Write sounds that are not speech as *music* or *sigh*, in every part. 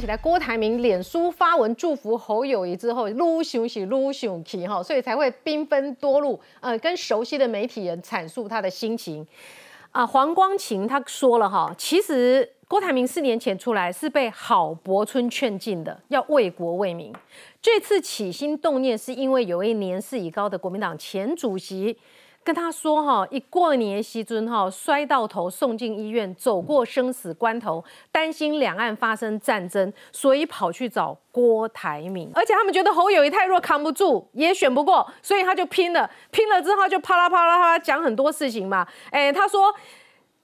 起来郭台铭脸书发文祝福侯友谊之后，撸熊喜撸熊气哈，所以才会缤纷多路，呃，跟熟悉的媒体人阐述他的心情。啊，黄光琴他说了哈，其实郭台铭四年前出来是被郝柏村劝进的，要为国为民。这次起心动念是因为有一年事已高的国民党前主席。跟他说哈，一过年西尊哈摔到头送进医院，走过生死关头，担心两岸发生战争，所以跑去找郭台铭。而且他们觉得侯友谊太弱，扛不住，也选不过，所以他就拼了。拼了之后就啪啦啪啦啪啦讲很多事情嘛。哎，他说。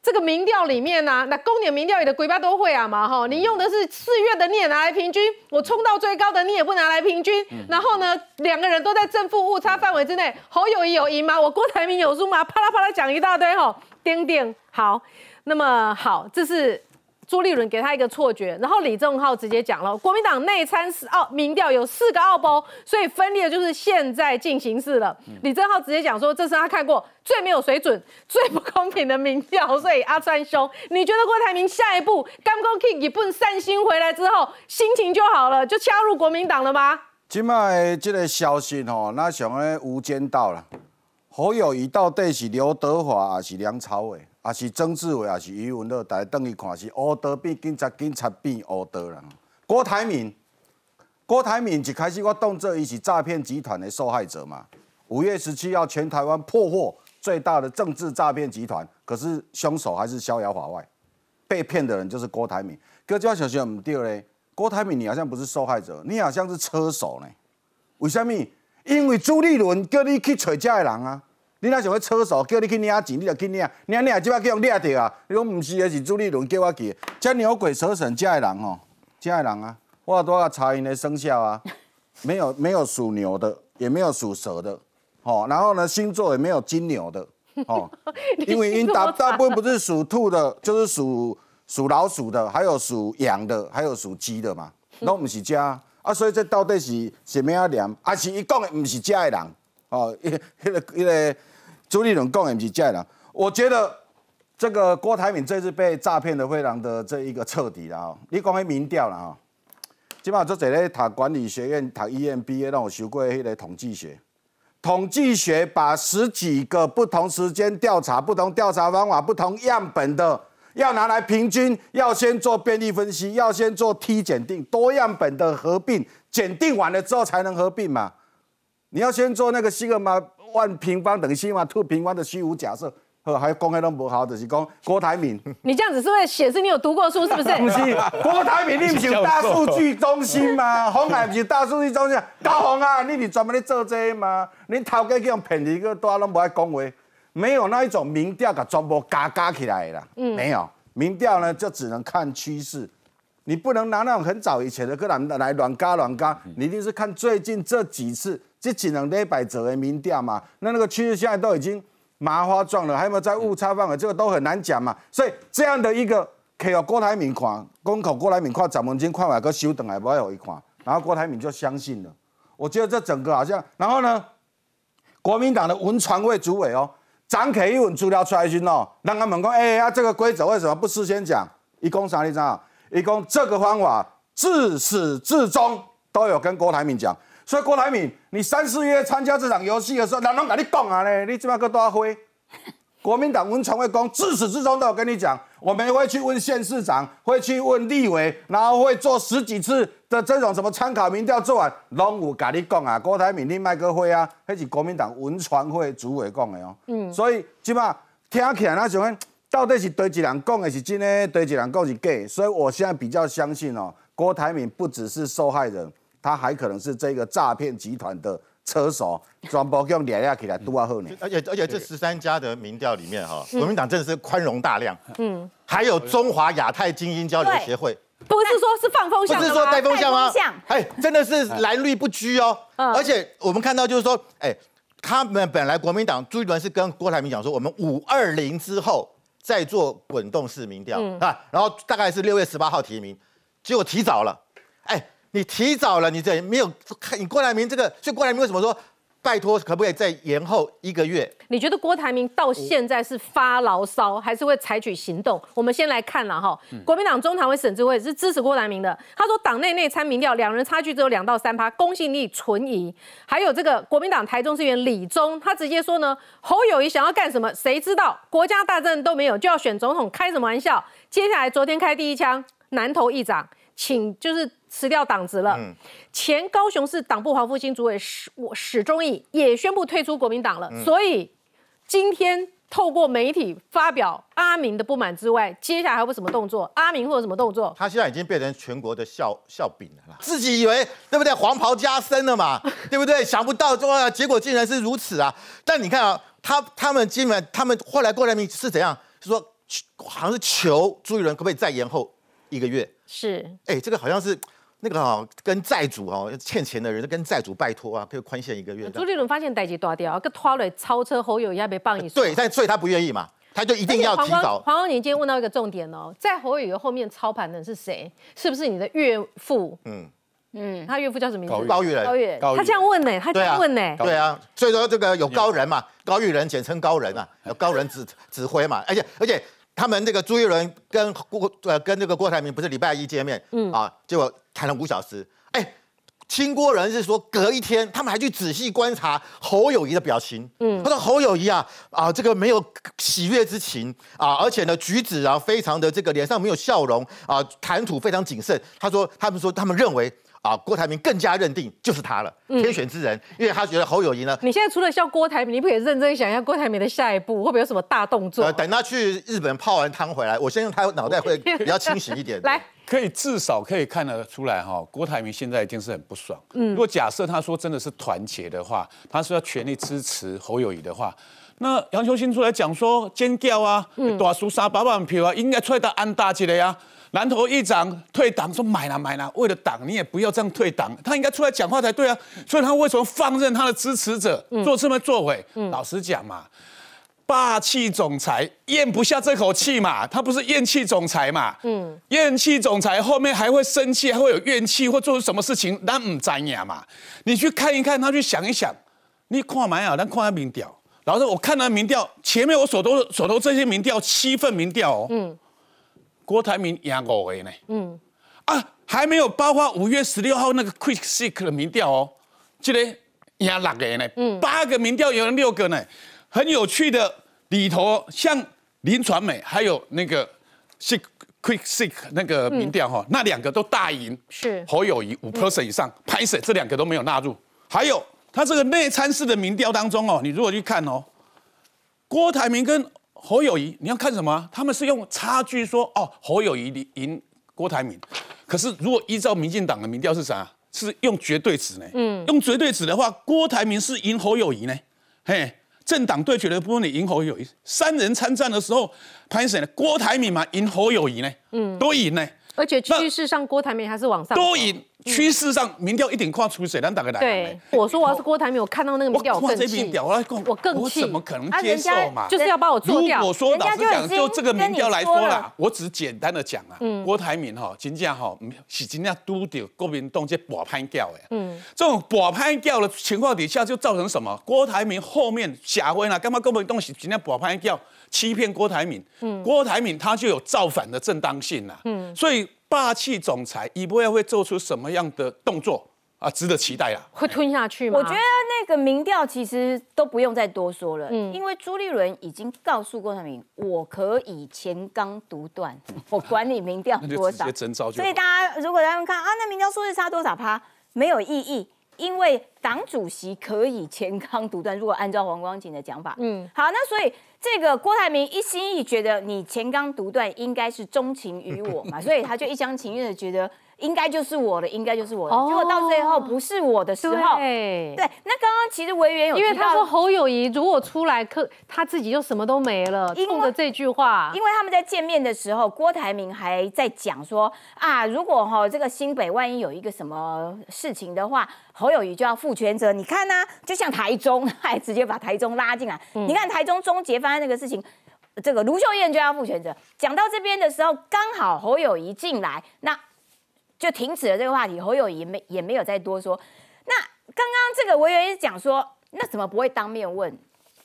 这个民调里面呢，那公年民调里的鬼巴都会啊嘛哈，你用的是四月的，你也拿来平均；我冲到最高的，你也不拿来平均。然后呢，两个人都在正负误差范围之内，侯友谊有赢吗？我郭台铭有输吗？啪啦啪啦讲一大堆哈，丁丁好，那么好，这是。朱立伦给他一个错觉，然后李正浩直接讲了，国民党内参是奥民调有四个奥包，所以分裂就是现在进行式了。李正浩直接讲说，这是他看过最没有水准、*laughs* 最不公平的民调。所以阿川兄，你觉得郭台铭下一步刚刚 King 一份散心回来之后，心情就好了，就加入国民党了吗？今麦这个消息吼，那像个无间道了。侯友谊到底是刘德华还是梁朝伟？也是曾志伟，也是余文乐，大家等于看是乌德变警察，警察变乌德啦。郭台铭，郭台铭一开始我当作伊是诈骗集团的受害者嘛。五月十七号，全台湾破获最大的政治诈骗集团，可是凶手还是逍遥法外，被骗的人就是郭台铭。哥就要小心唔对嘞，郭台铭你好像不是受害者，你好像是车手呢。为什么？因为朱立伦叫你去找这个人啊。你若想要车手，叫你去领钱，你就去领，领领即摆叫人掠着啊！你讲毋是的是朱立伦叫我去，遮牛鬼蛇神遮的人吼，遮的人啊，我都要查因的生肖啊，*laughs* 没有没有属牛的，也没有属蛇的，吼，然后呢星座也没有金牛的，吼，*laughs* 因为因大大部分不是属兔的，就是属属老鼠的，还有属羊的，还有属鸡的嘛，拢毋是遮啊，所以这到底是什么样念？啊是伊讲的毋是遮的人。哦，一、*laughs* 那个、那个朱立伦讲的是这样的，我觉得这个郭台铭这次被诈骗的非常的这一个彻底了啊！你讲起民调了哈，基本上做这咧读管理学院、读 EMBA 让我学过迄个统计学，统计学把十几个不同时间调查、不同调查方法、不同样本的，要拿来平均，要先做便利分析，要先做 T 检定，多样本的合并，检定完了之后才能合并嘛。你要先做那个西格玛万平方等于西格玛兔平方的虚无假设，呵，还公开都不好，就是讲郭台铭。你这样子是为了显示你有读过书，是不是？*laughs* 不是，郭台铭你不是大数据中心吗？*laughs* 红海不是大数据中心，高红啊，你是专门在做这吗？你头家去用骗你个，大家都不爱讲话，没有那一种民调把全部加加起来的，嗯，没有，民调呢就只能看趋势。你不能拿那种很早以前的个人来乱加乱加，你一定是看最近这几次这只能礼拜做的民调嘛。那那个趋势现在都已经麻花状了，还有没有在误差范围？这个都很难讲嘛。所以这样的一个可以郭台铭看，公口郭台铭看，咱们金看完个修等来不要有一看，然后郭台铭就相信了。我觉得这整个好像，然后呢，国民党的文传会主委哦，张凯一文资料出来时哦，让他们讲，哎呀，这个规则为什么不事先讲？一共啥你知道？一共这个方法自始至终都有跟郭台铭讲，所以郭台铭，你三四月参加这场游戏的时候，人拢跟你讲啊呢，*laughs* 你怎么个多灰？国民党文传会讲，自始至终都有跟你讲，我们会去问县市长，会去问立委，然后会做十几次的这种什么参考民调，做完拢有跟你讲啊。郭台铭你麦个会啊，那是国民党文传会主委讲的哦。嗯，所以起码听起来那种。到底是对一人讲的是真的，对一人讲是假，所以我现在比较相信哦，郭台铭不只是受害人，他还可能是这个诈骗集团的车手，全部用连下起来都要好呢。而且而且这十三家的民调里面哈，国民党真的是宽容大量，嗯，还有中华亚太精英交流协会，不是说是放风向，不是说带风向吗？哎，真的是蓝绿不拘哦，而且我们看到就是说，哎，他们本来国民党朱一伦是跟郭台铭讲说，我们五二零之后。再做滚动式民调啊，然后大概是六月十八号提名，结果提早了。哎，你提早了，你这没有看你郭台铭这个，所以郭台铭为什么说拜托，可不可以再延后一个月？你觉得郭台铭到现在是发牢骚，还是会采取行动？我们先来看了哈，国民党中常委沈智慧是支持郭台铭的，他说党内内参民调两人差距只有两到三趴，公信力存疑。还有这个国民党台中市议员李忠，他直接说呢，侯友谊想要干什么？谁知道？国家大政都没有，就要选总统，开什么玩笑？接下来昨天开第一枪，南投议长请就是。辞掉党职了。前高雄市党部黄复兴主委史史忠义也宣布退出国民党了。所以今天透过媒体发表阿明的不满之外，接下来还会什么动作？阿明会有什么动作？他现在已经变成全国的笑笑柄了啦，自己以为对不对？黄袍加身了嘛，*laughs* 对不对？想不到哇，结果竟然是如此啊！但你看啊，他他们基本他们后来郭台铭是怎样？是说好像是求朱一伦可不可以再延后一个月？是，哎，这个好像是。那个哈，跟债主哈欠钱的人，跟债主拜托啊，可以宽限一个月。朱立伦发现代级大掉，跟拖累超车侯友也被帮一对，但所以他不愿意嘛，他就一定要提早。黄光，你今天问到一个重点哦，在侯友后面操盘的是谁？是不是你的岳父？嗯嗯，他岳父叫什么名字？高玉仁。高玉他这样问呢？他这样问呢？对啊，所以说这个有高人嘛，高玉仁简称高人啊，有高人指指挥嘛，而且而且。他们这个朱一伦跟郭呃跟这个郭台铭不是礼拜一见面，嗯啊，结果谈了五小时。哎，清郭人是说隔一天，他们还去仔细观察侯友谊的表情。嗯，他说侯友谊啊啊这个没有喜悦之情啊，而且呢举止啊非常的这个脸上没有笑容啊，谈吐非常谨慎。他说他们说他们认为。啊，郭台铭更加认定就是他了，天选之人，因为他觉得侯友谊呢。你现在除了笑郭台铭，你不可以认真想一下郭台铭的下一步会不会有什么大动作？等他去日本泡完汤回来，我相信他脑袋会 *laughs* 比较清醒一点。来，可以至少可以看得出来哈，郭台铭现在一定是很不爽。嗯，如果假设他说真的是团结的话，他说要全力支持侯友谊的话，那杨秋兴出来讲说尖叫啊，大输三百万票啊，应该出来安大起来呀。南投议长退党，说买了买了，为了党你也不要这样退党，他应该出来讲话才对啊。所以他为什么放任他的支持者做这么作为？老实讲嘛，霸气总裁咽不下这口气嘛，他不是咽气总裁嘛。嗯，咽气总裁后面还会生气，还会有怨气，或做出什么事情，那唔知呀嘛。你去看一看，他去想一想，你看蛮好，但看下民调。老师，我看了民调，前面我手头手头这些民调，七份民调哦。嗯。郭台铭赢五个呢，嗯，啊，还没有包括五月十六号那个 Quick Seek 的民调哦，这个赢六个呢，嗯，八个民调有人六个呢，很有趣的里头，像林传美还有那个 Seek Quick Seek 那个民调哈，那两个都大赢，是。侯友谊五 percent 以上，拍摄这两个都没有纳入，还有他这个内参式的民调当中哦，你如果去看哦，郭台铭跟侯友谊，你要看什么？他们是用差距说哦，侯友谊赢郭台铭。可是如果依照民进党的民调是啥？是用绝对值呢？嗯，用绝对值的话，郭台铭是赢侯友谊呢？嘿，政党对决的部分你赢侯友谊，三人参战的时候，潘谁呢？郭台铭嘛，赢侯友谊呢？嗯，都赢呢。而且趋势上，郭台铭还是往上。都赢。趋势上，民调一定跨出水？咱打个来。对，我说我要是郭台铭，我看到那个民调，我更气。我更气。我怎么可能接受嘛？就是要把我做掉。如果说老实讲，就这个民调来说啦，我只简单的讲啊，郭台铭哈，真正哈是真正拄到国民党这把拍掉的。嗯。这种把拍掉的情况底下，就造成什么？郭台铭后面假婚啊，干嘛国民党是真正把拍掉欺骗郭台铭？嗯。郭台铭他就有造反的正当性啦。嗯。所以。霸气总裁一波要会做出什么样的动作啊？值得期待啊！会吞下去吗？我觉得那个民调其实都不用再多说了，嗯，因为朱立伦已经告诉郭台铭，我可以前纲独断，*laughs* 我管你民调多少，所以大家如果他们看啊，那民调数字差多少趴，没有意义，因为党主席可以前纲独断。如果按照黄光景的讲法，嗯，好，那所以。这个郭台铭一心一意觉得你钱刚独断应该是钟情于我嘛，所以他就一厢情愿的觉得。应该就是我的，应该就是我的。结果到最后不是我的时候，对，那刚刚其实委员有，因为他说侯友谊如果出来，可他自己就什么都没了。冲着这句话，因为他们在见面的时候，郭台铭还在讲说啊，如果哈这个新北万一有一个什么事情的话，侯友谊就要负全责。你看呢，就像台中，还直接把台中拉进来。你看台中终结发生那个事情，这个卢秀燕就要负全责。讲到这边的时候，刚好侯友谊进来，那。就停止了这个话题，侯友谊没也没有再多说。那刚刚这个委员讲说，那怎么不会当面问？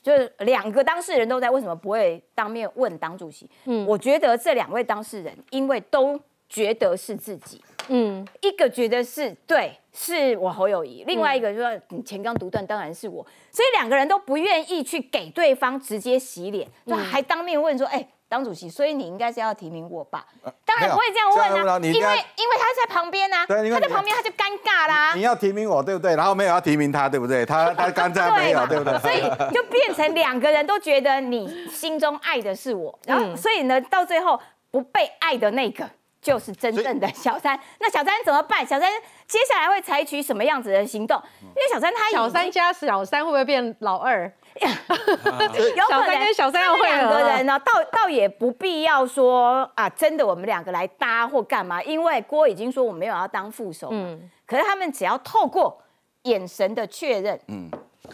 就是两个当事人都在，为什么不会当面问党主席？嗯，我觉得这两位当事人因为都觉得是自己，嗯，一个觉得是对，是我侯友谊，另外一个就说你前刚独断，当然是我，所以两个人都不愿意去给对方直接洗脸，就还当面问说，哎。党主席，所以你应该是要提名我吧？当然不会这样问啊，因为因为他在旁边啊，他在旁边他就尴尬啦。你要提名我，对不对？然后没有要提名他，对不对？他 *laughs* 他刚才没有，对不对？所以就变成两个人都觉得你心中爱的是我，*laughs* 然后所以呢，到最后不被爱的那个就是真正的小三。那小三怎么办？小三接下来会采取什么样子的行动？因为小三他小三加小三会不会变老二？有可能小三要会两个人呢，倒倒也不必要说啊，真的我们两个来搭或干嘛？因为郭已经说我没有要当副手，嗯，可是他们只要透过眼神的确认，嗯，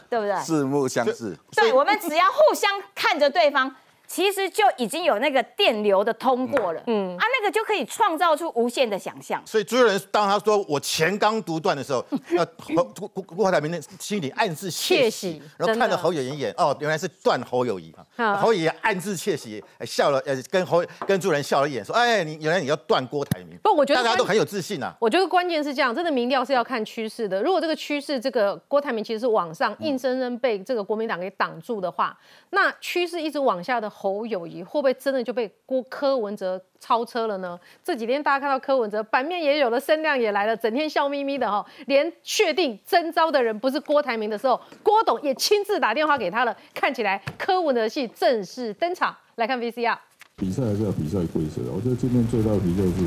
对不对？四目相视，对，我们只要互相看着对方。其实就已经有那个电流的通过了，嗯啊，那个就可以创造出无限的想象。所以朱人当他说我钱刚独断的时候，那，郭郭郭台铭的心里暗自窃喜，然后看着侯友谊演，哦，原来是断侯友谊啊，侯友谊暗自窃喜，笑了，呃，跟侯跟朱人笑了一眼，说，哎，你原来你要断郭台铭？不，我觉得大家都很有自信啊。我觉得关键是这样，真的民调是要看趋势的。如果这个趋势，这个郭台铭其实是往上，硬生生被这个国民党给挡住的话，那趋势一直往下的侯友谊。会不会真的就被郭柯文哲超车了呢？这几天大家看到柯文哲版面也有了，声量也来了，整天笑眯眯的哈，连确定征召的人不是郭台铭的时候，郭董也亲自打电话给他了。看起来柯文哲戏正式登场。来看 VCR，比赛还是要比赛规则。我觉得今天最大的题就是，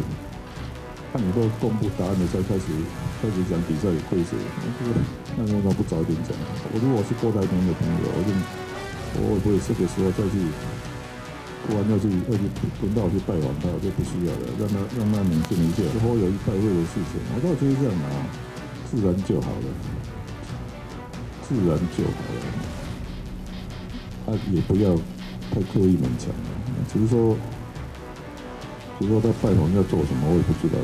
看你都公布答案的时候开始开始讲比赛的规则，那为什么不早点讲？我如果是郭台铭的朋友，我就我会不会这个时候再去？不然要去要去轮到去拜访他，就不需要了，让他让他冷静一下。之后有一拜会的事情，我倒觉得这样啊，自然就好了，自然就好了。他也不要太刻意勉强了，只是说，只是说他拜访要做什么，我也不知道。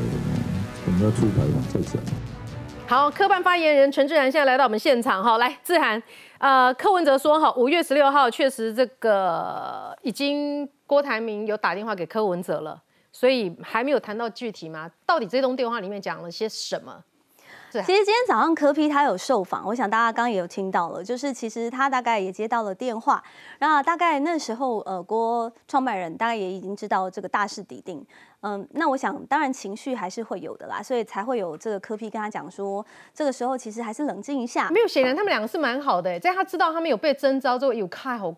我们要出牌嘛，再讲。好，科办发言人陈志涵现在来到我们现场，哈，来志涵。呃，柯文哲说，哈，五月十六号确实这个已经郭台铭有打电话给柯文哲了，所以还没有谈到具体吗？到底这通电话里面讲了些什么？其实今天早上柯批他有受访，我想大家刚刚也有听到了，就是其实他大概也接到了电话，那大概那时候呃郭创办人大概也已经知道这个大势已定，嗯，那我想当然情绪还是会有的啦，所以才会有这个柯批跟他讲说，这个时候其实还是冷静一下。没有，显然他们两个是蛮好的，在他知道他们有被征召之后，有看好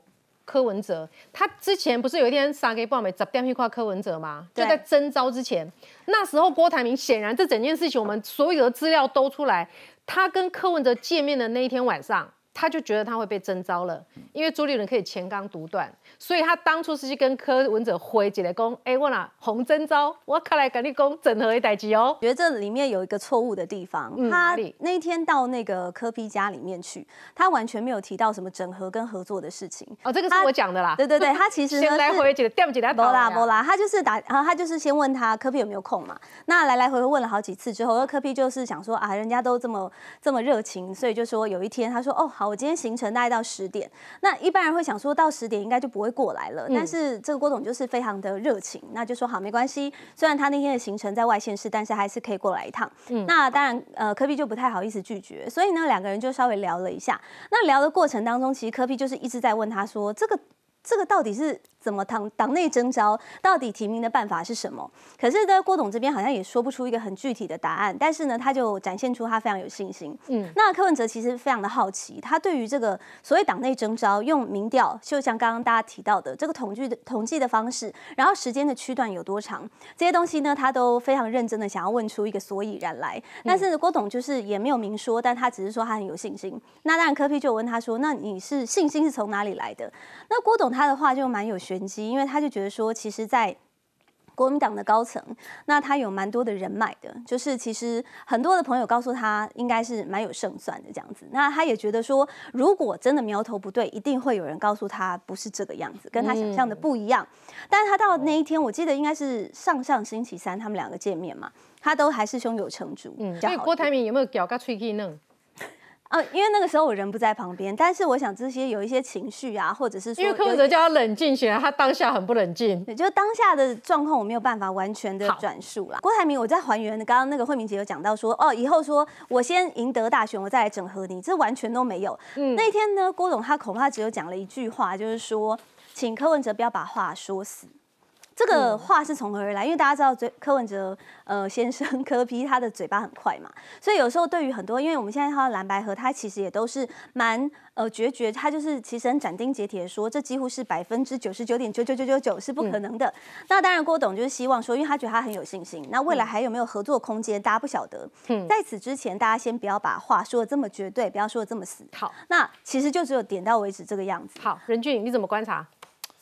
柯文哲，他之前不是有一天杀给报美砸掉一块柯文哲吗？就在征召之前，那时候郭台铭显然这整件事情，我们所有的资料都出来，他跟柯文哲见面的那一天晚上。他就觉得他会被征召了，因为朱立伦可以前刚独断，所以他当初是去跟柯文哲回起来讲，哎，我哪红征召，我看来跟你讲整合的代志哦。觉得这里面有一个错误的地方，他那天到那个柯批家里面去，他完全没有提到什么整合跟合作的事情。哦，这个是我讲的啦。对对对，他其实 *laughs* 先来回几个调几来波拉波拉，他就是打，然后他就是先问他柯批有没有空嘛。那来来回回问了好几次之后，柯批就是想说啊，人家都这么这么热情，所以就说有一天他说哦好，我今天行程大概。到十点，那一般人会想说到十点应该就不会过来了。但是这个郭董就是非常的热情，那就说好没关系。虽然他那天的行程在外县市，但是还是可以过来一趟。那当然，呃，科比就不太好意思拒绝，所以呢，两个人就稍微聊了一下。那聊的过程当中，其实科比就是一直在问他说这个。这个到底是怎么党党内征召？到底提名的办法是什么？可是呢，郭董这边好像也说不出一个很具体的答案。但是呢，他就展现出他非常有信心。嗯，那柯文哲其实非常的好奇，他对于这个所谓党内征召用民调，就像刚刚大家提到的这个统计的统计的方式，然后时间的区段有多长，这些东西呢，他都非常认真的想要问出一个所以然来。但是郭董就是也没有明说，但他只是说他很有信心。那当然，柯批就问他说：“那你是信心是从哪里来的？”那郭董。他的话就蛮有因为他就觉得说，其实，在国民党的高层，那他有蛮多的人脉的，就是其实很多的朋友告诉他，应该是蛮有胜算的这样子。那他也觉得说，如果真的苗头不对，一定会有人告诉他不是这个样子，跟他想象的不一样。但是他到那一天，我记得应该是上上星期三，他们两个见面嘛，他都还是胸有成竹。嗯，所以郭台铭有没有屌个吹气呢？啊，因为那个时候我人不在旁边，但是我想这些有一些情绪啊，或者是说，因为柯文哲叫他冷静，显然他当下很不冷静。对，就是当下的状况我没有办法完全的转述啦。郭台铭，我在还原刚刚那个惠明姐有讲到说，哦，以后说我先赢得大选，我再来整合你，这完全都没有。嗯，那天呢，郭总他恐怕只有讲了一句话，就是说，请柯文哲不要把话说死。这个话是从何而来？因为大家知道，嘴柯文哲呃 *laughs* 先生柯皮他的嘴巴很快嘛，所以有时候对于很多，因为我们现在看到蓝白河，他其实也都是蛮呃决绝，他就是其实很斩钉截铁说，这几乎是百分之九十九点九九九九九是不可能的。那当然，郭董就是希望说，因为他觉得他很有信心，那未来还有没有合作空间，大家不晓得。嗯，在此之前，大家先不要把话说的这么绝对，不要说的这么死。好，那其实就只有点到为止这个样子。好，任俊，你怎么观察？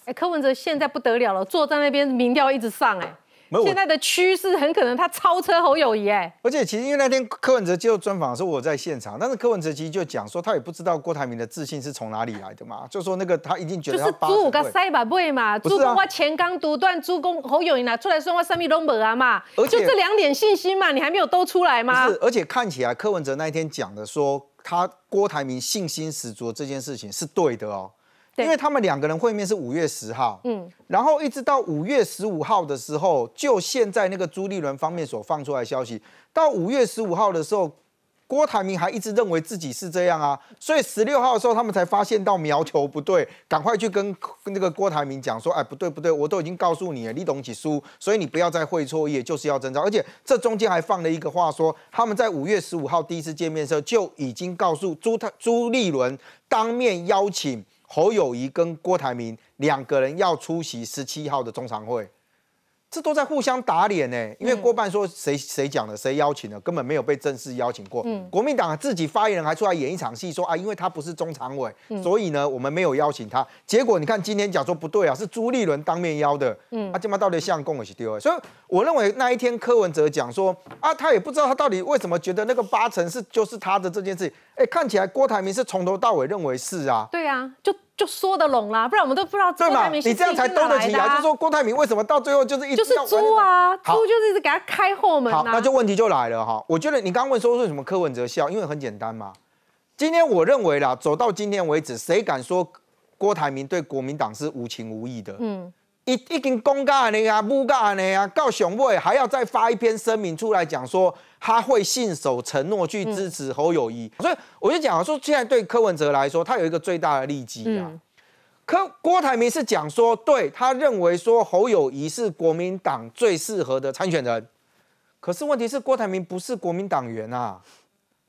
哎，柯文哲现在不得了了，坐在那边民调一直上，哎，现在的趋势很可能他超车侯友谊，哎。而且其实因为那天柯文哲接受专访的时候，我在现场，但是柯文哲其实就讲说，他也不知道郭台铭的自信是从哪里来的嘛，就说那个他一定觉得就是猪五个塞把背嘛，猪公我前刚独断，朱公侯友谊拿出来说我什么都没啊嘛，就这两点信心嘛，你还没有都出来吗？是，而且看起来柯文哲那一天讲的说他郭台铭信心十足这件事情是对的哦。因为他们两个人会面是五月十号，嗯，然后一直到五月十五号的时候，就现在那个朱立伦方面所放出来消息，到五月十五号的时候。郭台铭还一直认为自己是这样啊，所以十六号的时候，他们才发现到苗头不对，赶快去跟那个郭台铭讲说，哎，不对不对，我都已经告诉你了，你懂起书，所以你不要再会错意，就是要征召。而且这中间还放了一个话，说他们在五月十五号第一次见面的时候，就已经告诉朱他朱立伦当面邀请侯友谊跟郭台铭两个人要出席十七号的中常会。这都在互相打脸呢，因为郭办说谁谁讲的，谁邀请的，根本没有被正式邀请过。国民党自己发言人还出来演一场戏，说啊，因为他不是中常委，所以呢，我们没有邀请他。结果你看今天讲说不对啊，是朱立伦当面邀的。嗯，啊，这嘛到底像共还是丢？所以我认为那一天柯文哲讲说啊，他也不知道他到底为什么觉得那个八成是就是他的这件事。哎，看起来郭台铭是从头到尾认为是啊。对啊，就。就说得拢啦，不然我们都不知道郭台铭是你这样才兜得起来。就说郭台铭为什么到最后就是一就是猪啊，猪就是一直给他开后门。好，那就问题就来了哈。我觉得你刚刚问说为什么柯文哲笑，因为很简单嘛。今天我认为啦，走到今天为止，谁敢说郭台铭对国民党是无情无义的？嗯。一已经公告的啊，诬告的啊，告雄伟还要再发一篇声明出来讲说他会信守承诺去支持侯友谊，所以我就讲说，现在对柯文哲来说，他有一个最大的利基啊。柯郭台铭是讲说，对他认为说侯友谊是国民党最适合的参选人，可是问题是郭台铭不是国民党员啊，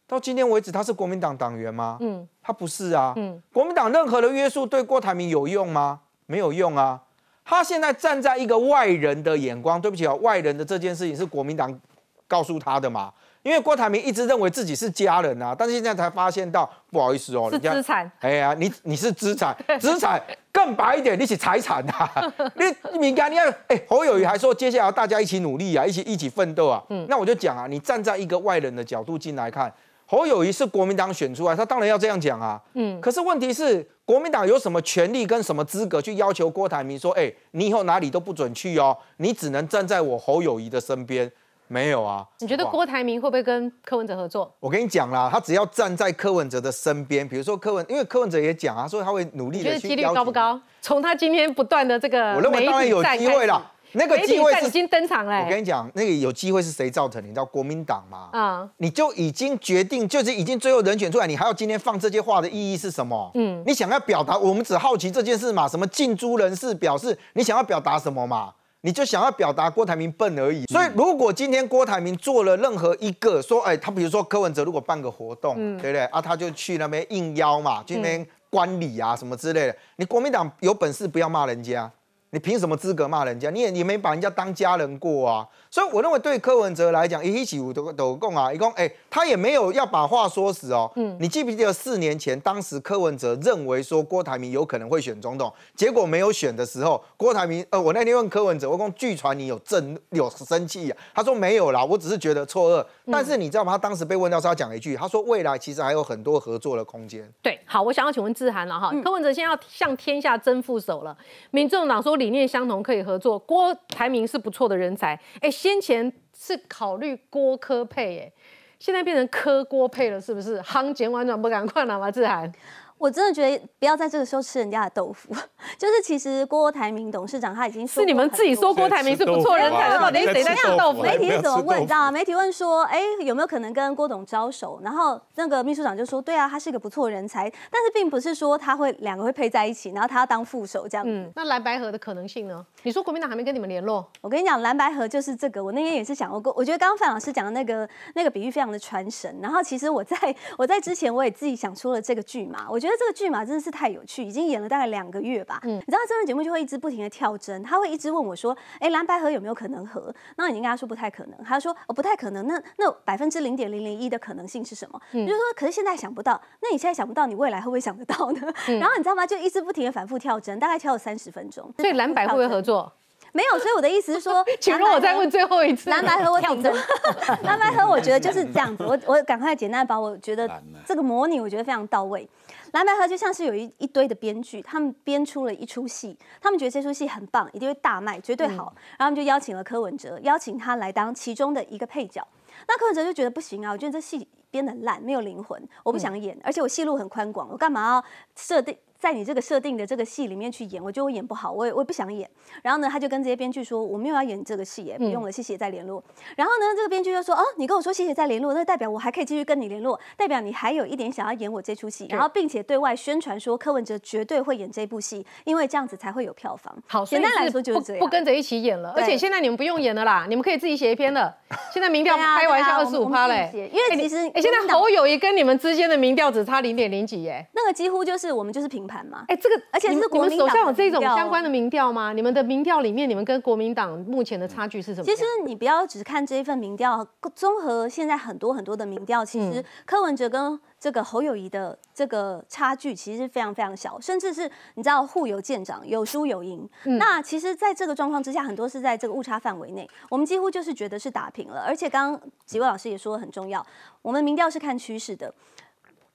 到今天为止他是国民党党员吗？嗯，他不是啊。嗯，国民党任何的约束对郭台铭有用吗？没有用啊。他现在站在一个外人的眼光，对不起哦，外人的这件事情是国民党告诉他的嘛？因为郭台铭一直认为自己是家人啊，但是现在才发现到，不好意思哦，是资产。哎呀，你你是资产，*laughs* 资产更白一点，你是财产啊。*laughs* 你敏感，你要哎，侯友谊还说接下来大家一起努力啊，一起一起奋斗啊。嗯，那我就讲啊，你站在一个外人的角度进来看。侯友谊是国民党选出来，他当然要这样讲啊。嗯，可是问题是，国民党有什么权利跟什么资格去要求郭台铭说，哎，你以后哪里都不准去哦，你只能站在我侯友谊的身边？没有啊。你觉得郭台铭会不会跟柯文哲合作？我跟你讲啦，他只要站在柯文哲的身边，比如说柯文，因为柯文哲也讲啊，说他会努力的去。几率高不高？从他今天不断的这个，我认为当然有机会了。那个机会已经登场了。我跟你讲，那个有机会是谁造成？你知道国民党吗？啊，你就已经决定，就是已经最后人选出来，你还要今天放这些话的意义是什么？嗯，你想要表达，我们只好奇这件事嘛？什么近朱人士表示，你想要表达什么嘛？你就想要表达郭台铭笨而已。所以如果今天郭台铭做了任何一个说，哎，他比如说柯文哲如果办个活动，对不对？啊，他就去那边应邀嘛，去那边观礼啊什么之类的。你国民党有本事不要骂人家。你凭什么资格骂人家？你也你没把人家当家人过啊！所以我认为对柯文哲来讲，一起五都都共啊，一共哎，他也没有要把话说死哦。嗯，你记不记得四年前，当时柯文哲认为说郭台铭有可能会选总统，结果没有选的时候，郭台铭呃，我那天问柯文哲，我讲据传你有震有生气啊？他说没有啦，我只是觉得错愕。但是你知道吗？他当时被问到是，他讲一句，他说未来其实还有很多合作的空间。对，好，我想要请问志涵了哈，柯文哲现在要向天下真副手了，民众党说。理念相同可以合作，郭台铭是不错的人才。哎，先前是考虑郭科配，哎，现在变成科郭配了，是不是？行简完转不敢快了吗？志涵。我真的觉得不要在这个时候吃人家的豆腐，*laughs* 就是其实郭台铭董事长他已经是你们自己说郭台铭是不错人才的，到底谁在吃豆腐？媒体是怎么问？你知道吗？媒体问说，哎，有没有可能跟郭董招手？然后那个秘书长就说，对啊，他是一个不错人才，但是并不是说他会两个会配在一起，然后他要当副手这样。嗯，那蓝白河的可能性呢？你说国民党还没跟你们联络？我跟你讲，蓝白河就是这个。我那天也是想过，我觉得刚刚范老师讲的那个那个比喻非常的传神。然后其实我在我在之前我也自己想出了这个剧嘛，我觉得这个剧嘛真的是。太有趣，已经演了大概两个月吧。嗯，你知道真人节目就会一直不停的跳针，他会一直问我说：“哎，蓝白河有没有可能合？”那已经跟他说不太可能，他说：“哦，不太可能。”那那百分之零点零零一的可能性是什么？就是说，可是现在想不到。那你现在想不到，你未来会不会想得到呢？*laughs* 然后你知道吗？就一直不停的反复跳针，大概跳了三十分钟。所以蓝白会不会合作？没有。所以我的意思是说，*laughs* 请容我再问最后一次。蓝白和我跳针，*laughs* 蓝白和我觉得就是这样子。我我赶快简单把我觉得这个模拟，我觉得非常到位。蓝白河就像是有一一堆的编剧，他们编出了一出戏，他们觉得这出戏很棒，一定会大卖，绝对好，然后他们就邀请了柯文哲，邀请他来当其中的一个配角。那柯文哲就觉得不行啊，我觉得这戏编的烂，没有灵魂，我不想演，而且我戏路很宽广，我干嘛要设定？在你这个设定的这个戏里面去演，我觉得我演不好，我也我也不想演。然后呢，他就跟这些编剧说，我没有要演这个戏，也不用了，谢谢再联络。然后呢，这个编剧就说，哦，你跟我说谢谢再联络，那代表我还可以继续跟你联络，代表你还有一点想要演我这出戏，然后并且对外宣传说柯文哲绝对会演这部戏，因为这样子才会有票房。好，简单来说就是这样，不跟着一起演了，而且现在你们不用演了啦，你们可以自己写一篇了。现在民调开玩笑二十五趴嘞，因为其实哎，现在侯友谊跟你们之间的民调只差零点零几耶，那个几乎就是我们就是平盘吗。哎，这个。而且是你们手上有这种相关的民调吗？你们的民调里面，你们跟国民党目前的差距是什么？其实你不要只看这一份民调，综合现在很多很多的民调，其实柯文哲跟这个侯友谊的这个差距其实非常非常小，甚至是你知道互有见长，有输有赢。那其实在这个状况之下，很多是在这个误差范围内，我们几乎就是觉得是打平了。而且刚刚几位老师也说的很重要，我们民调是看趋势的。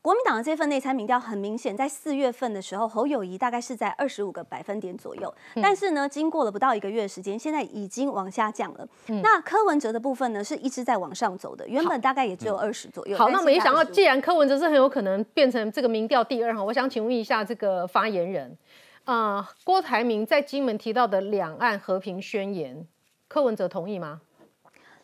国民党的这份内参民调很明显，在四月份的时候，侯友谊大概是在二十五个百分点左右。但是呢，经过了不到一个月的时间，现在已经往下降了。那柯文哲的部分呢，是一直在往上走的，原本大概也只有二十左右。好，那没想到，既然柯文哲是很有可能变成这个民调第二哈，我想请问一下这个发言人啊，郭台铭在金门提到的两岸和平宣言，柯文哲同意吗？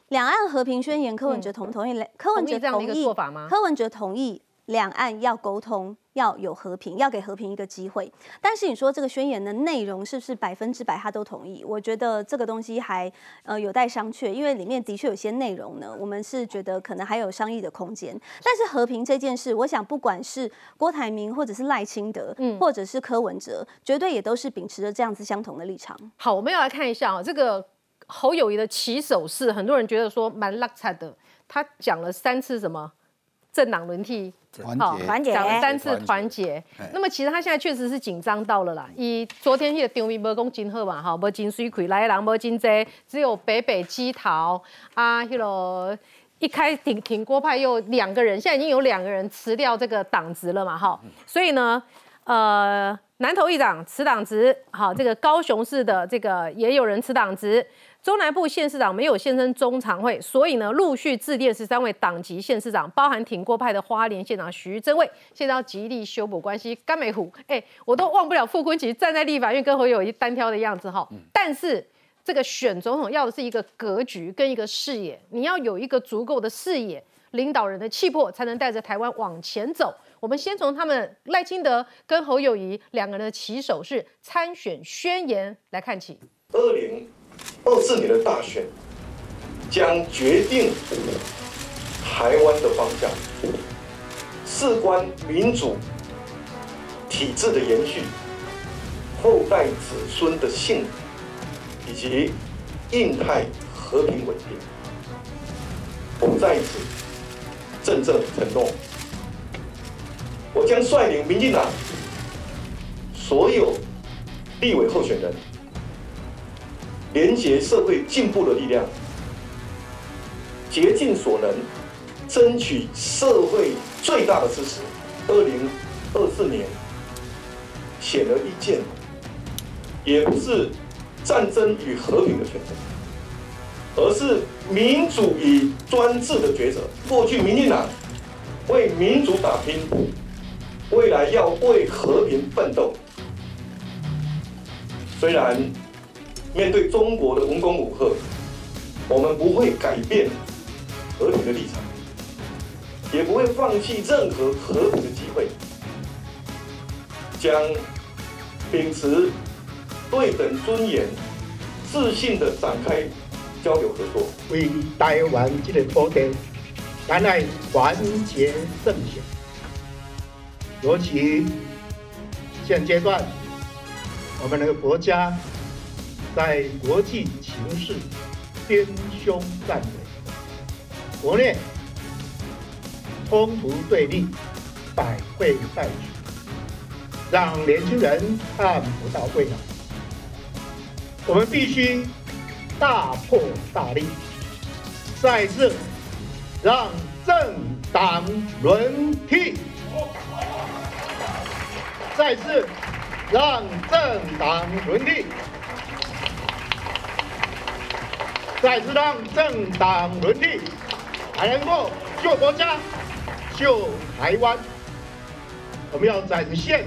两岸和平宣言，柯文哲同不同意？柯文哲这样的一个做法吗？柯文哲同意。两岸要沟通，要有和平，要给和平一个机会。但是你说这个宣言的内容是不是百分之百他都同意？我觉得这个东西还呃有待商榷，因为里面的确有些内容呢，我们是觉得可能还有商议的空间。但是和平这件事，我想不管是郭台铭，或者是赖清德，嗯，或者是柯文哲，绝对也都是秉持着这样子相同的立场。好，我们要来看一下啊，这个侯友谊的起手式，很多人觉得说蛮拉差的。他讲了三次什么政党轮替。好，团结讲了三次团结，那么其实他现在确实是紧张到了啦。以昨天那个场面无讲真好嘛，哈，无真水亏，来人无真多，只有北北基桃啊，迄个一开挺挺郭派又两个人，现在已经有两个人辞掉这个党职了嘛，哈，所以呢，呃，南投议长辞党职，好，这个高雄市的这个也有人辞党职。中南部县市长没有现身中常会，所以呢，陆续致电十三位党籍县市长，包含挺过派的花莲县长徐正伟，现在要极力修补关系。甘美虎，哎，我都忘不了傅昆萁站在立法院跟侯友谊单挑的样子哈。但是这个选总统要的是一个格局跟一个视野，你要有一个足够的视野，领导人的气魄，才能带着台湾往前走。我们先从他们赖清德跟侯友谊两个人的起手式参选宣言来看起。二零。二四年的大选将决定台湾的方向，事关民主体制的延续、后代子孙的幸福，以及印太和平稳定。我们在此郑重承诺，我将率领民进党所有立委候选人。连接社会进步的力量，竭尽所能，争取社会最大的支持。二零二四年，显而易见，也不是战争与和平的选择，而是民主与专制的抉择。过去民进党为民主打拼，未来要为和平奋斗。虽然面对中国的文攻武吓，我们不会改变和平的立场，也不会放弃任何和平的机会，将秉持对等尊严、自信的展开交流合作，为台湾这个土地带来团结胜选。尤其现阶段。我们的国家在国际形势边凶战危，国内冲突对立，百废待举，让年轻人看不到未来。我们必须大破大立，再次让政党轮替，再次。让政党轮替，再次让政党轮替，才能够救国家、救台湾。我们要展现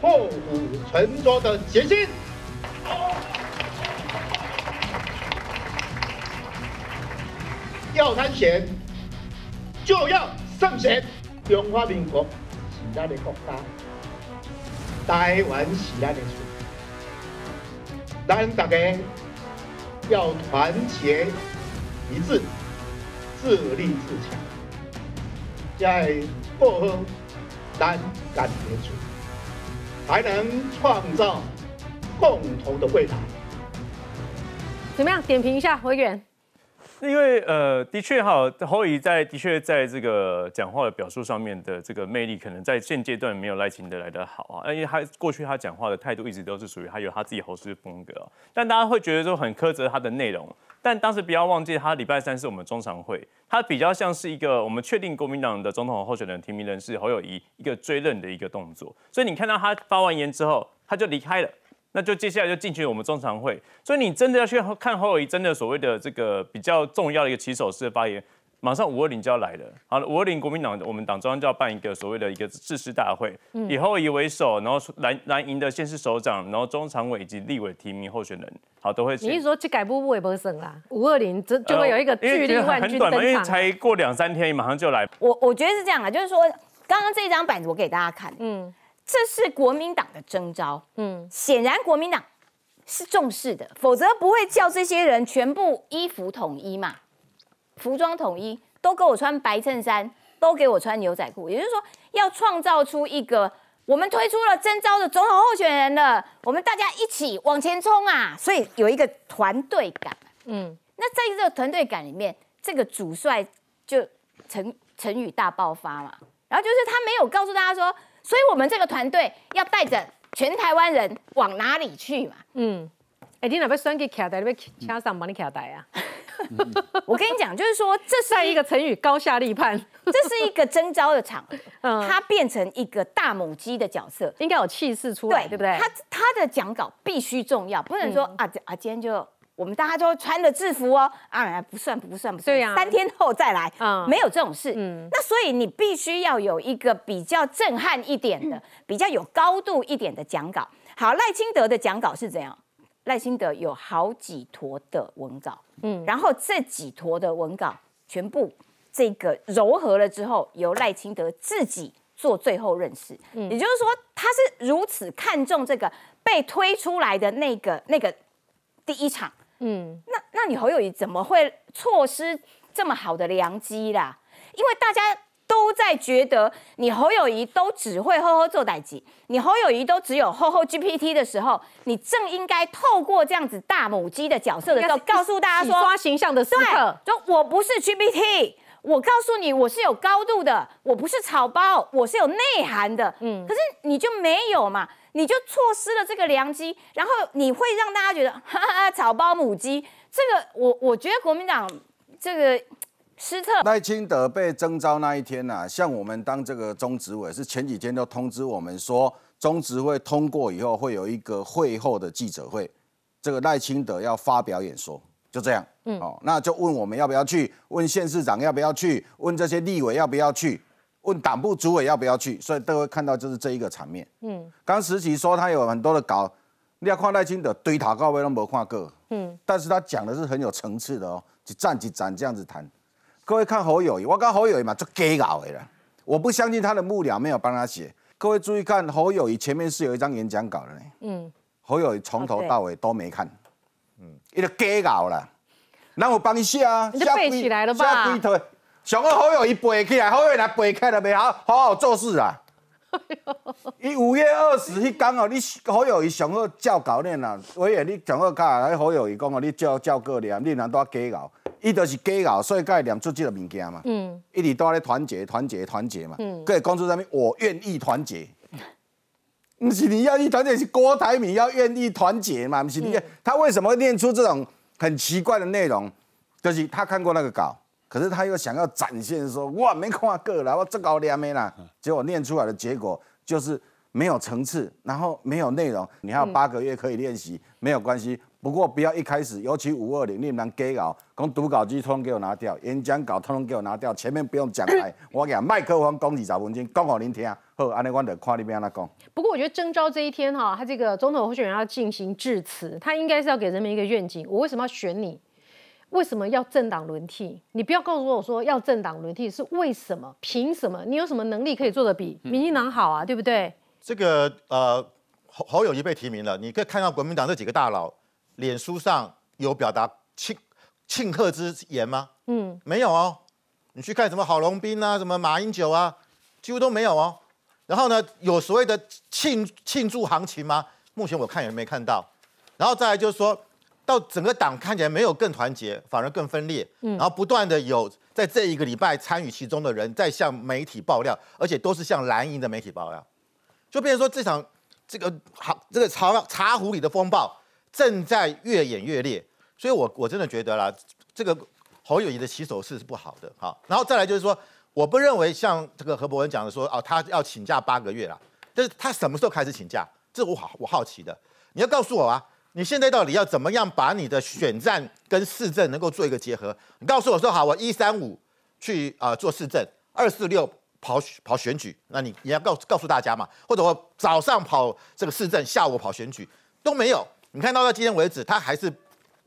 破釜沉舟的决心。要参选，就要胜选。中华民国是咱的国家。台湾是咱的厝，咱大家要团结一致，自立自强，在过好咱干的处，才能创造共同的未来。怎么样？点评一下，委员。因为呃，的确哈，侯友在的确在这个讲话的表述上面的这个魅力，可能在现阶段没有赖清德来的好啊。因为他过去他讲话的态度一直都是属于他有他自己侯氏风格，但大家会觉得说很苛责他的内容。但当时不要忘记，他礼拜三是我们中常会，他比较像是一个我们确定国民党的总统候选人提名人是侯友谊一个追认的一个动作。所以你看到他发完言之后，他就离开了。那就接下来就进去我们中常会，所以你真的要去看侯友谊真的所谓的这个比较重要的一个起手式的发言，马上五二零就要来了。好了，五二零国民党我们党中央就要办一个所谓的一个誓师大会，以侯友谊为首，然后蓝蓝营的县市首长，然后中常委以及立委提名候选人，好都会。你是说去改步步也不会省啦？五二零这就会有一个巨力万军登场，因为才过两三天，马上就来。我我觉得是这样啊，就是说刚刚这张板子我给大家看，嗯，这是国民党的征召，嗯，显然国民党。是重视的，否则不会叫这些人全部衣服统一嘛，服装统一，都给我穿白衬衫，都给我穿牛仔裤。也就是说，要创造出一个我们推出了征召的总统候选人了，我们大家一起往前冲啊！所以有一个团队感。嗯，那在这个团队感里面，这个主帅就成成语大爆发嘛。然后就是他没有告诉大家说，所以我们这个团队要带着。全台湾人往哪里去嘛？嗯，哎，你那边选举卡台，你边请上帮你卡台啊？*laughs* 我跟你讲，就是说，这是一个成语，高下立判。*laughs* 这是一个征招的场，*laughs* 嗯，他变成一个大母鸡的角色，应该有气势出来，对不对？他他的讲稿必须重要，不能说啊啊，今天就。我们大家都穿着制服哦，啊，不算不算不算，对呀，三天后再来，没有这种事。嗯，那所以你必须要有一个比较震撼一点的、比较有高度一点的讲稿。好，赖清德的讲稿是怎样？赖清德有好几坨的文稿，嗯，然后这几坨的文稿全部这个柔合了之后，由赖清德自己做最后认识。嗯，也就是说，他是如此看重这个被推出来的那个那个第一场。嗯，那那你侯友谊怎么会错失这么好的良机啦？因为大家都在觉得你侯友谊都只会呵呵做代级，你侯友谊都只有呵呵 GPT 的时候，你正应该透过这样子大母鸡的角色的时候，告诉大家说刷形象的时刻，就我不是 GPT，我告诉你我是有高度的，我不是草包，我是有内涵的。嗯，可是你就没有嘛？你就错失了这个良机，然后你会让大家觉得哈哈草包母鸡。这个我我觉得国民党这个失策。赖清德被征召那一天啊，像我们当这个中执委是前几天都通知我们说，中执会通过以后会有一个会后的记者会，这个赖清德要发表演说。就这样。嗯，哦，那就问我们要不要去，问县市长要不要去，问这些立委要不要去，问党部主委要不要去，所以都会看到就是这一个场面。嗯，刚实习说他有很多的稿，你要看赖清德堆塔高位都没看过。嗯，但是他讲的是很有层次的哦，一站一站这样子谈。各位看侯友谊，我跟侯友谊嘛就给搞的了，我不相信他的幕僚没有帮他写。各位注意看，侯友谊前面是有一张演讲稿的呢。嗯，侯友谊从头到尾都没看。嗯，一个假稿了，那我帮你写啊，你就背起来了吧？下龟头，想个好友谊背起来，好友谊来背起来没好好好做事啊。*laughs* 伊五月二十迄天哦，你好友伊上好教教练啦，委员你上好教，来好友伊讲哦，你教教过念，你难多假搞。伊就是假搞，所以才会念出这个物件嘛。嗯，一直都在团结、团结、团结嘛。嗯，可以讲出上面我愿意团结。不是你要一团结，是郭台铭要愿意团结嘛？不是你，他为什么会念出这种很奇怪的内容？就是他看过那个稿，可是他又想要展现说，我没看过啦，我这稿念没啦。结果念出来的结果就是没有层次，然后没有内容。你还有八个月可以练习，没有关系。不过不要一开始，尤其五二零，你们给稿，讲读稿机通通给我拿掉，演讲稿通通给我拿掉，前面不用讲台，*coughs* 我讲麦克风讲二十分钟，讲给您听，好，安尼我得看你边安讲。不过我觉得征召这一天哈，他这个总统候选人要进行致辞，他应该是要给人民一个愿景，我为什么要选你？为什么要政党轮替？你不要告诉我说要政党轮替是为什么？凭什么？你有什么能力可以做的比民进党好啊？对不对？这个呃，侯侯友谊被提名了，你可以看到国民党这几个大佬。脸书上有表达庆庆贺之言吗？嗯，没有哦。你去看什么郝龙斌啊，什么马英九啊，几乎都没有哦。然后呢，有所谓的庆庆祝行情吗？目前我看也没看到。然后再来就是说到整个党看起来没有更团结，反而更分裂。嗯，然后不断的有在这一个礼拜参与其中的人在向媒体爆料，而且都是向蓝营的媒体爆料，就变成说这场这个好这个茶茶壶里的风暴。正在越演越烈，所以我我真的觉得啦，这个侯友谊的起手式是不好的哈。然后再来就是说，我不认为像这个何伯文讲的说，哦，他要请假八个月了，但是他什么时候开始请假？这我好我好奇的，你要告诉我啊，你现在到底要怎么样把你的选战跟市政能够做一个结合？你告诉我说好，我一三五去啊做市政，二四六跑跑选举，那你你要告告诉大家嘛，或者我早上跑这个市政，下午跑选举都没有。你看到到今天为止，他还是